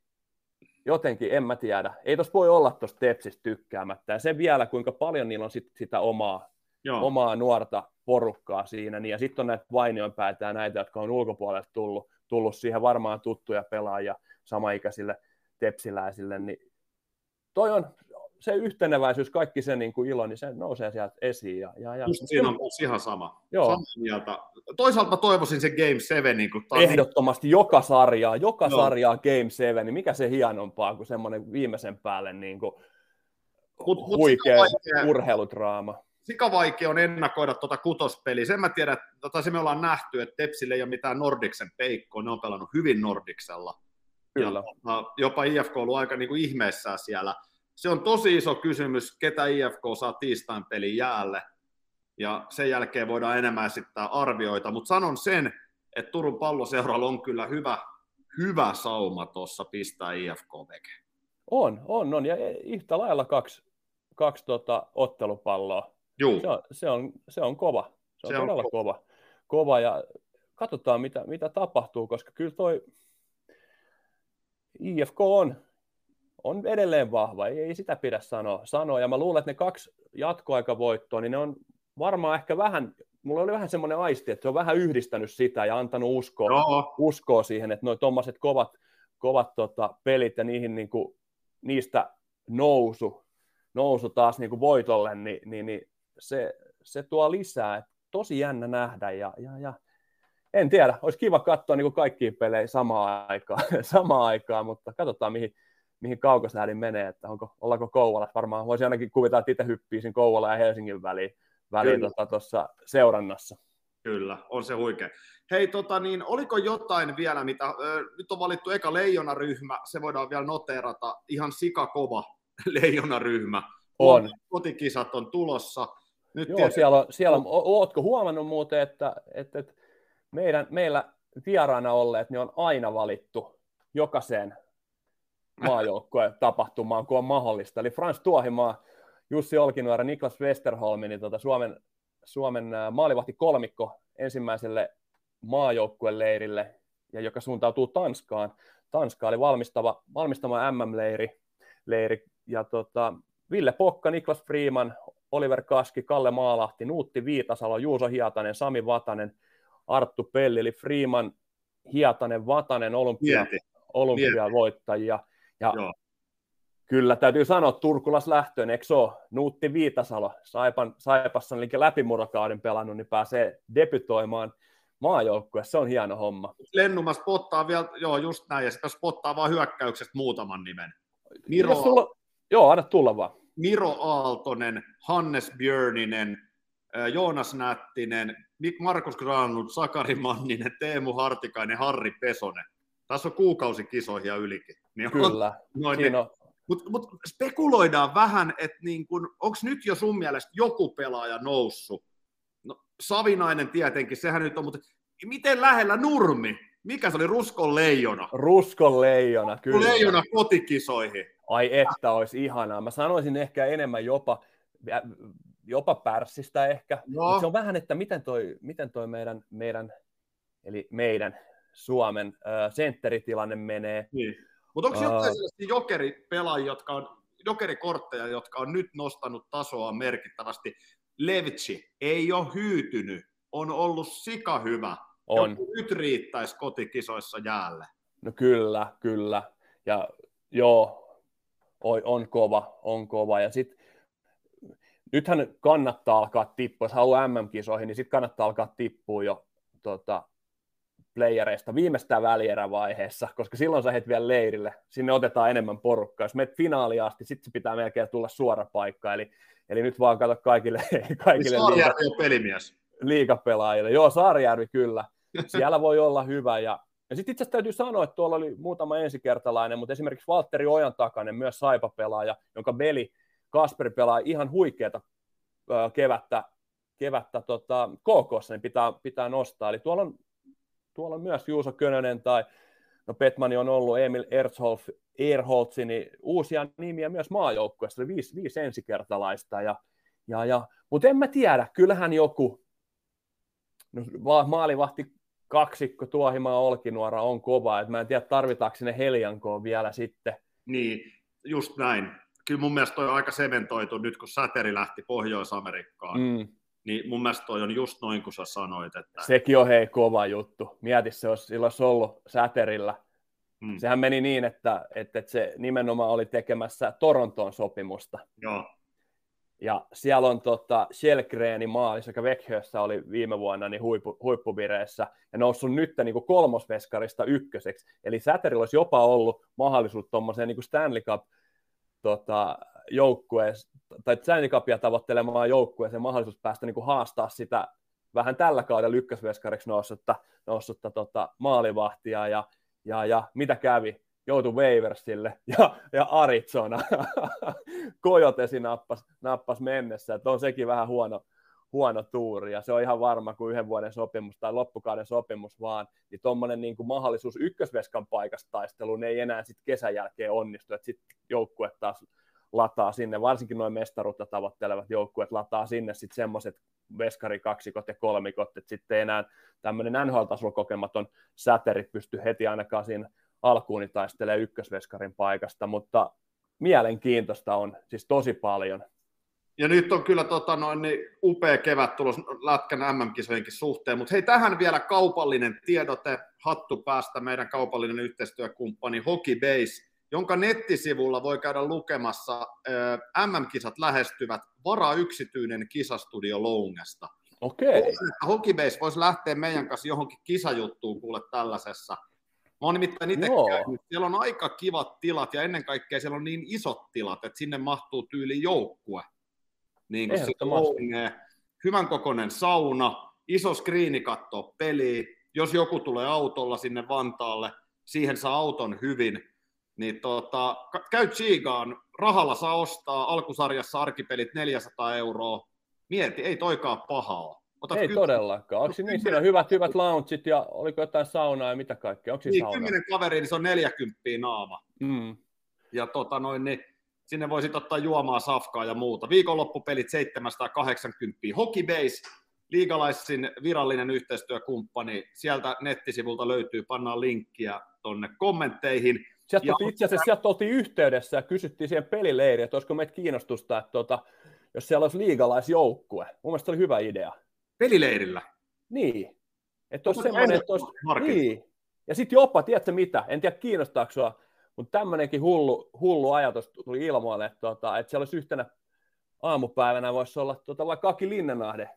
jotenkin, en mä tiedä. Ei tuossa voi olla tuosta Tepsistä tykkäämättä. Ja se vielä, kuinka paljon niillä on sit sitä omaa, Joo. omaa nuorta porukkaa siinä. Niin, ja sitten on näitä vainionpäätä ja näitä, jotka on ulkopuolelta tullut, tullut siihen varmaan tuttuja pelaajia samaikäisille tepsiläisille. Niin toi on se yhteneväisyys, kaikki se niin kuin ilo, niin se nousee sieltä esiin. Ja, ja, ja... Just siinä on ihan sama. Joo. Mieltä. Toisaalta mä toivoisin se Game 7. Niin kuin Ehdottomasti joka sarjaa, joka Joo. sarjaa Game 7, niin mikä se hienompaa kuin semmoinen viimeisen päälle niin kuin mut, mut huikea urheiludraama. Sika vaikea on ennakoida tuota kutospeliä. Sen mä tiedän, tota se me ollaan nähty, että Tepsille ei ole mitään Nordiksen peikkoa, ne on pelannut hyvin Nordiksella. Kyllä. Ja, jopa IFK on ollut aika niin kuin ihmeessään siellä se on tosi iso kysymys, ketä IFK saa tiistain pelin jäälle. Ja sen jälkeen voidaan enemmän esittää arvioita, mutta sanon sen, että Turun palloseuralla on kyllä hyvä, hyvä sauma tuossa pistää IFK veke. On, on, on. Ja yhtä lailla kaksi, kaksi tota, ottelupalloa. Juu. Se, on, se, on, se on kova. Se on se todella on kova. kova. Ja katsotaan, mitä, mitä tapahtuu, koska kyllä toi IFK on on edelleen vahva, ei, ei sitä pidä sanoa, sanoa. Ja mä luulen, että ne kaksi jatkoaikavoittoa, niin ne on varmaan ehkä vähän, mulla oli vähän semmoinen aisti, että se on vähän yhdistänyt sitä ja antanut uskoa, no. uskoa siihen, että noin tuommoiset kovat, kovat tota, pelit ja niihin, niin kuin, niistä nousu, nousu taas niin kuin voitolle, niin, niin, niin se, se tuo lisää. Et tosi jännä nähdä ja, ja, ja en tiedä, olisi kiva katsoa niin kaikkiin pelejä samaan aikaan, samaan aikaan, mutta katsotaan mihin, mihin kaukosäädin menee, että onko, ollaanko Kouvolassa. Varmaan voisi ainakin kuvitella, että itse hyppiisin Kouvola ja Helsingin väliin, väliin tuossa tota, seurannassa. Kyllä, on se huikea. Hei, tota, niin, oliko jotain vielä, mitä, äh, nyt on valittu eka leijonaryhmä, se voidaan vielä noteerata, ihan sikakova leijonaryhmä. On. Kotikisat on tulossa. Nyt Joo, tietysti... siellä, on, siellä on, ootko huomannut muuten, että, että, että meidän, meillä vieraana olleet, ne on aina valittu jokaiseen maajoukkueen tapahtumaan, kun on mahdollista. Eli Frans Tuohimaa, Jussi Olkinuora, Niklas Westerholmi, niin tuota Suomen, Suomen maalivahti kolmikko ensimmäiselle maajoukkueen leirille, ja joka suuntautuu Tanskaan. Tanska oli valmistava, valmistama MM-leiri, leiri, ja tota, Ville Pokka, Niklas Freeman, Oliver Kaski, Kalle Maalahti, Nuutti Viitasalo, Juuso Hiatanen, Sami Vatanen, Arttu Pelli, eli Freeman, Hiatanen, Vatanen, olympia, olympiavoittajia. Ja Joo. kyllä täytyy sanoa, Turkulas lähtöön, eikö se ole? Nuutti Viitasalo, Saipan, Saipassa eli läpimurrokauden pelannut, niin pääsee debytoimaan maajoukkue, se on hieno homma. Lennuma spottaa vielä, joo just näin, ja sitten spottaa vaan hyökkäyksestä muutaman nimen. Miro, sulla, joo, anna tulla vaan. Miro Aaltonen, Hannes Björninen, Joonas Nättinen, Markus Granlund, Sakari Manninen, Teemu Hartikainen, Harri Pesonen. Tässä on kuukausikisoja ylikin. Niin Kyllä. Noin Siinä on. Mutta mut spekuloidaan vähän, että niin onko nyt jo sun mielestä joku pelaaja noussut? No, Savinainen tietenkin, sehän nyt on, mutta miten lähellä Nurmi? Mikä se oli, Ruskon leijona? Ruskon leijona, kyllä. Leijona kotikisoihin. Ai että, olisi ihanaa. Mä sanoisin ehkä enemmän jopa, jopa pärssistä ehkä. No. Se on vähän, että miten toi, miten toi meidän, meidän, eli meidän Suomen äh, sentteritilanne menee. Niin. Mutta onko Aa. jotain sellaisia jokeripelaajia, jotka on, jokerikortteja, jotka on nyt nostanut tasoa merkittävästi? Levci ei ole hyytynyt, on ollut sika hyvä. On. Joku nyt riittäisi kotikisoissa jäälle. No kyllä, kyllä. Ja joo, oi, on kova, on kova. Ja sit, nythän kannattaa alkaa tippua, jos haluaa MM-kisoihin, niin sitten kannattaa alkaa tippua jo tota, playereista viimeistään välierävaiheessa, koska silloin sä heet vielä leirille, sinne otetaan enemmän porukkaa. Jos menet finaaliin asti, sitten se pitää melkein tulla suora paikka, eli, eli nyt vaan kato kaikille, kaikille liiga, pelimies. liigapelaajille. Joo, Saarijärvi kyllä. Siellä voi olla hyvä. Ja, ja sitten itse asiassa täytyy sanoa, että tuolla oli muutama ensikertalainen, mutta esimerkiksi Valtteri Ojan takainen, myös Saipa-pelaaja, jonka veli Kasperi pelaa ihan huikeata kevättä, kevättä tota, KKssa, niin pitää, pitää nostaa. Eli tuolla on, tuolla on myös Juuso Könönen tai no Petmani on ollut, Emil Erzholf, Erholtzi, niin uusia nimiä myös maajoukkueessa, oli viisi, viisi ensikertalaista. Ja, ja, ja, mutta en mä tiedä, kyllähän joku no, va- maalivahti kaksikko Tuohimaa Olkinuora on kova, että mä en tiedä tarvitaanko sinne Heliankoon vielä sitten. Niin, just näin. Kyllä mun mielestä toi on aika sementoitu nyt, kun säteri lähti Pohjois-Amerikkaan. Mm. Niin mun mielestä toi on just noin, kuin sä sanoit. Että... Sekin on hei kova juttu. Mieti se, jos sillä olisi ollut säterillä. Mm. Sehän meni niin, että, että, että se nimenomaan oli tekemässä Torontoon sopimusta. Joo. Ja siellä on tota Shellgreni maalis, joka Vekhössä oli viime vuonna niin huippu, huippuvireessä, ja noussut nyt niin kuin kolmosveskarista ykköseksi. Eli Säterillä olisi jopa ollut mahdollisuus tuommoiseen niin Stanley Cup tota, joukkueeseen, tai Stanley Cupia tavoittelemaan joukkueeseen mahdollisuus päästä niin kuin haastaa sitä vähän tällä kaudella ykkösveskariksi noussutta, noussutta tota, maalivahtia, ja, ja, ja mitä kävi? joutui Waversille ja, ja Arizona. Kojotesi nappas, nappas mennessä, että on sekin vähän huono, huono tuuri, ja se on ihan varma kuin yhden vuoden sopimus tai loppukauden sopimus vaan, niin tuommoinen niin kuin mahdollisuus ykkösveskan paikasta taisteluun ei enää sitten kesän jälkeen onnistu, että sitten joukkue taas lataa sinne, varsinkin noin mestaruutta tavoittelevat joukkueet lataa sinne sitten semmoiset veskarikaksikot ja kolmikot, että sitten enää tämmöinen NHL-tasolla kokematon säteri pysty heti ainakaan siinä alkuun niin taistelee ykkösveskarin paikasta, mutta mielenkiintoista on siis tosi paljon. Ja nyt on kyllä tota, noin, niin upea kevät tulos Lätkän MM-kisojenkin suhteen, mutta hei tähän vielä kaupallinen tiedote, hattu päästä meidän kaupallinen yhteistyökumppani Hockey Base, jonka nettisivulla voi käydä lukemassa äh, MM-kisat lähestyvät vara yksityinen kisastudio Loungesta. Okei. Okay. Hockey Base voisi lähteä meidän kanssa johonkin kisajuttuun kuule tällaisessa. Mä oon nimittäin itse käynyt. Siellä on aika kivat tilat ja ennen kaikkea siellä on niin isot tilat, että sinne mahtuu tyyli joukkue. Niin kuin hyvän kokoinen sauna, iso skriini kattoo peliä. Jos joku tulee autolla sinne Vantaalle, siihen saa auton hyvin. Niin tota, käy tsiigaan, rahalla saa ostaa alkusarjassa arkipelit 400 euroa. Mieti, ei toikaan pahaa. Otat ei kyllä... todellakaan. Onko niin, siinä on hyvät, hyvät loungeit ja oliko jotain saunaa ja mitä kaikkea? Onko niin, sauna? kymmenen kaveri, niin se on 40 naama. Mm. Ja tota noin, niin sinne voisit ottaa juomaa, safkaa ja muuta. Viikonloppupelit 780. Hockey Base, liigalaisin virallinen yhteistyökumppani. Sieltä nettisivulta löytyy, pannaan linkkiä tonne kommentteihin. Sieltä ja... itse asiassa sieltä oltiin yhteydessä ja kysyttiin siihen pelileiriin, että olisiko meitä kiinnostusta, että tuota, jos siellä olisi liigalaisjoukkue. Mun mielestä se oli hyvä idea. Pelileirillä? Niin. Että olisi semmoinen, että olisi... Niin. Ja sitten jopa, tiedätkö mitä, en tiedä kiinnostaako sinua, mutta tämmöinenkin hullu, hullu ajatus tuli ilmoille, että, tuota, että siellä olisi yhtenä aamupäivänä voisi olla tuota, vaikka Aki Linnanahde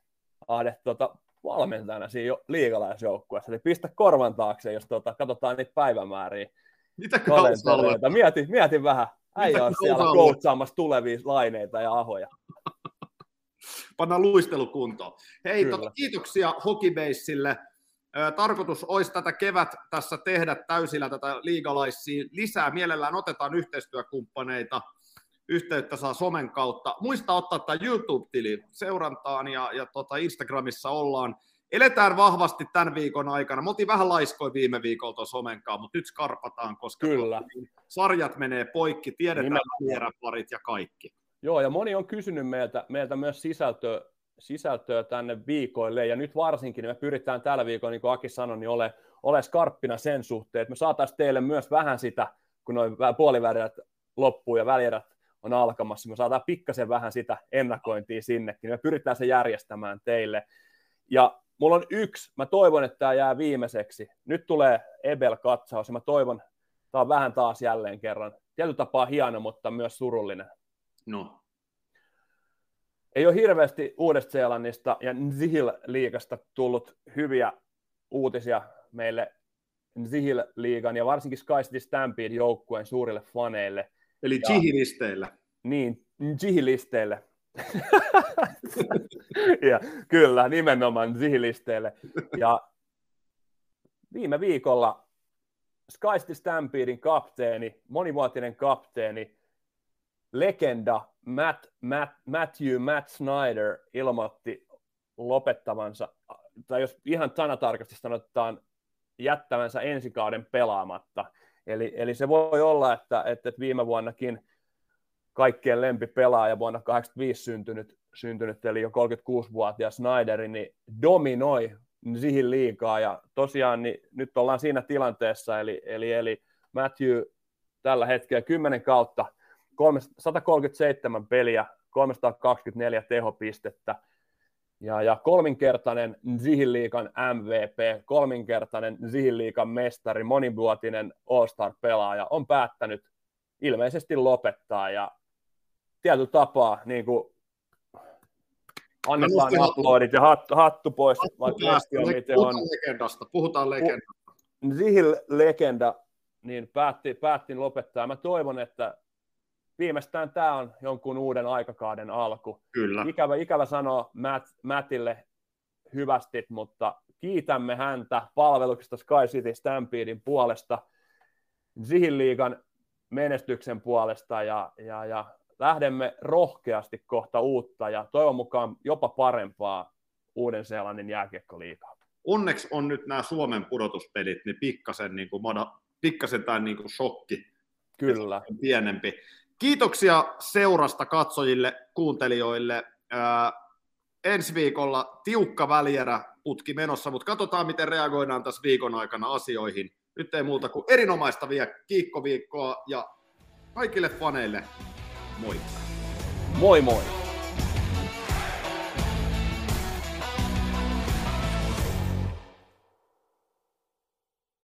ahde, tuota, valmentajana siinä jo, liigalaisjoukkueessa. Eli pistä korvan taakse, jos tuota, katsotaan niitä päivämääriä. Mitä Mietin, mietin vähän. Äijä on siellä koutsaamassa tulevia laineita ja ahoja. Pannaan luistelu kuntoon. Hei, tota, kiitoksia Hokibeissille. Tarkoitus olisi tätä kevät tässä tehdä täysillä tätä liigalaisia lisää. Mielellään otetaan yhteistyökumppaneita. Yhteyttä saa somen kautta. Muista ottaa tämä YouTube-tili seurantaan ja, ja tota Instagramissa ollaan. Eletään vahvasti tämän viikon aikana. Me oltiin vähän laiskoin viime viikolta somenkaan, mutta nyt skarpataan, koska Kyllä. sarjat menee poikki, tiedetään parit ja kaikki. Joo, ja moni on kysynyt meiltä, meiltä myös sisältöä, sisältöä tänne viikoille, ja nyt varsinkin niin me pyritään tällä viikolla, niin kuin Aki sanoi, niin ole, ole skarppina sen suhteen, että me saataisiin teille myös vähän sitä kun noin puolivälierät loppuu ja välierät on alkamassa, me saadaan pikkasen vähän sitä ennakointia sinnekin, me pyritään se järjestämään teille. Ja mulla on yksi, mä toivon, että tämä jää viimeiseksi. Nyt tulee Ebel-katsaus ja mä toivon, tämä on vähän taas jälleen kerran. Tietyllä tapaa hieno, mutta myös surullinen. No. Ei ole hirveästi Uudesta-Seelannista ja Nzihil-liigasta tullut hyviä uutisia meille Nzihil-liigan ja varsinkin Sky City Stampede joukkueen suurille faneille. Eli jihilisteillä. Niin, jihilisteille. Ja, kyllä, nimenomaan jihilisteille. Ja viime viikolla Sky City Stampedein kapteeni, monivuotinen kapteeni, legenda Matt, Matt, Matthew Matt Snyder ilmoitti lopettavansa, tai jos ihan sanatarkasti sanotaan, jättävänsä ensi kauden pelaamatta. Eli, eli se voi olla, että, että viime vuonnakin kaikkien lempipelaaja vuonna 85 syntynyt, syntynyt eli jo 36-vuotias Snyderi, niin dominoi siihen liikaa. Ja tosiaan niin nyt ollaan siinä tilanteessa, eli, eli, eli Matthew tällä hetkellä 10 kautta, 137 peliä, 324 tehopistettä, ja, ja kolminkertainen Zihin-liikan MVP, kolminkertainen Zihin-liikan mestari, monivuotinen All-Star-pelaaja on päättänyt ilmeisesti lopettaa ja tietyllä tapaa niin kuin annetaan aplodit ja hattu, hattu pois, hattu vaikka päästä, on, miten on. legendasta, puhutaan legendasta. Zihin-legenda niin päätti, päätti lopettaa. Mä toivon, että viimeistään tämä on jonkun uuden aikakauden alku. Kyllä. Ikävä, ikävä sanoa Matt, Mattille hyvästi, mutta kiitämme häntä palveluksesta Sky City Stampedein puolesta, Zihin liigan menestyksen puolesta ja, ja, ja lähdemme rohkeasti kohta uutta ja toivon mukaan jopa parempaa Uuden-Seelannin jääkiekkoliigaa. Onneksi on nyt nämä Suomen pudotuspelit, niin pikkasen, niin kuin, pikkasen tämä niin kuin shokki. Kyllä. Pienempi. Kiitoksia seurasta katsojille, kuuntelijoille. Ää, ensi viikolla tiukka välierä putki menossa, mutta katsotaan, miten reagoidaan tässä viikon aikana asioihin. Nyt ei muuta kuin erinomaista vielä kiikkoviikkoa ja kaikille faneille moi. Moi moi!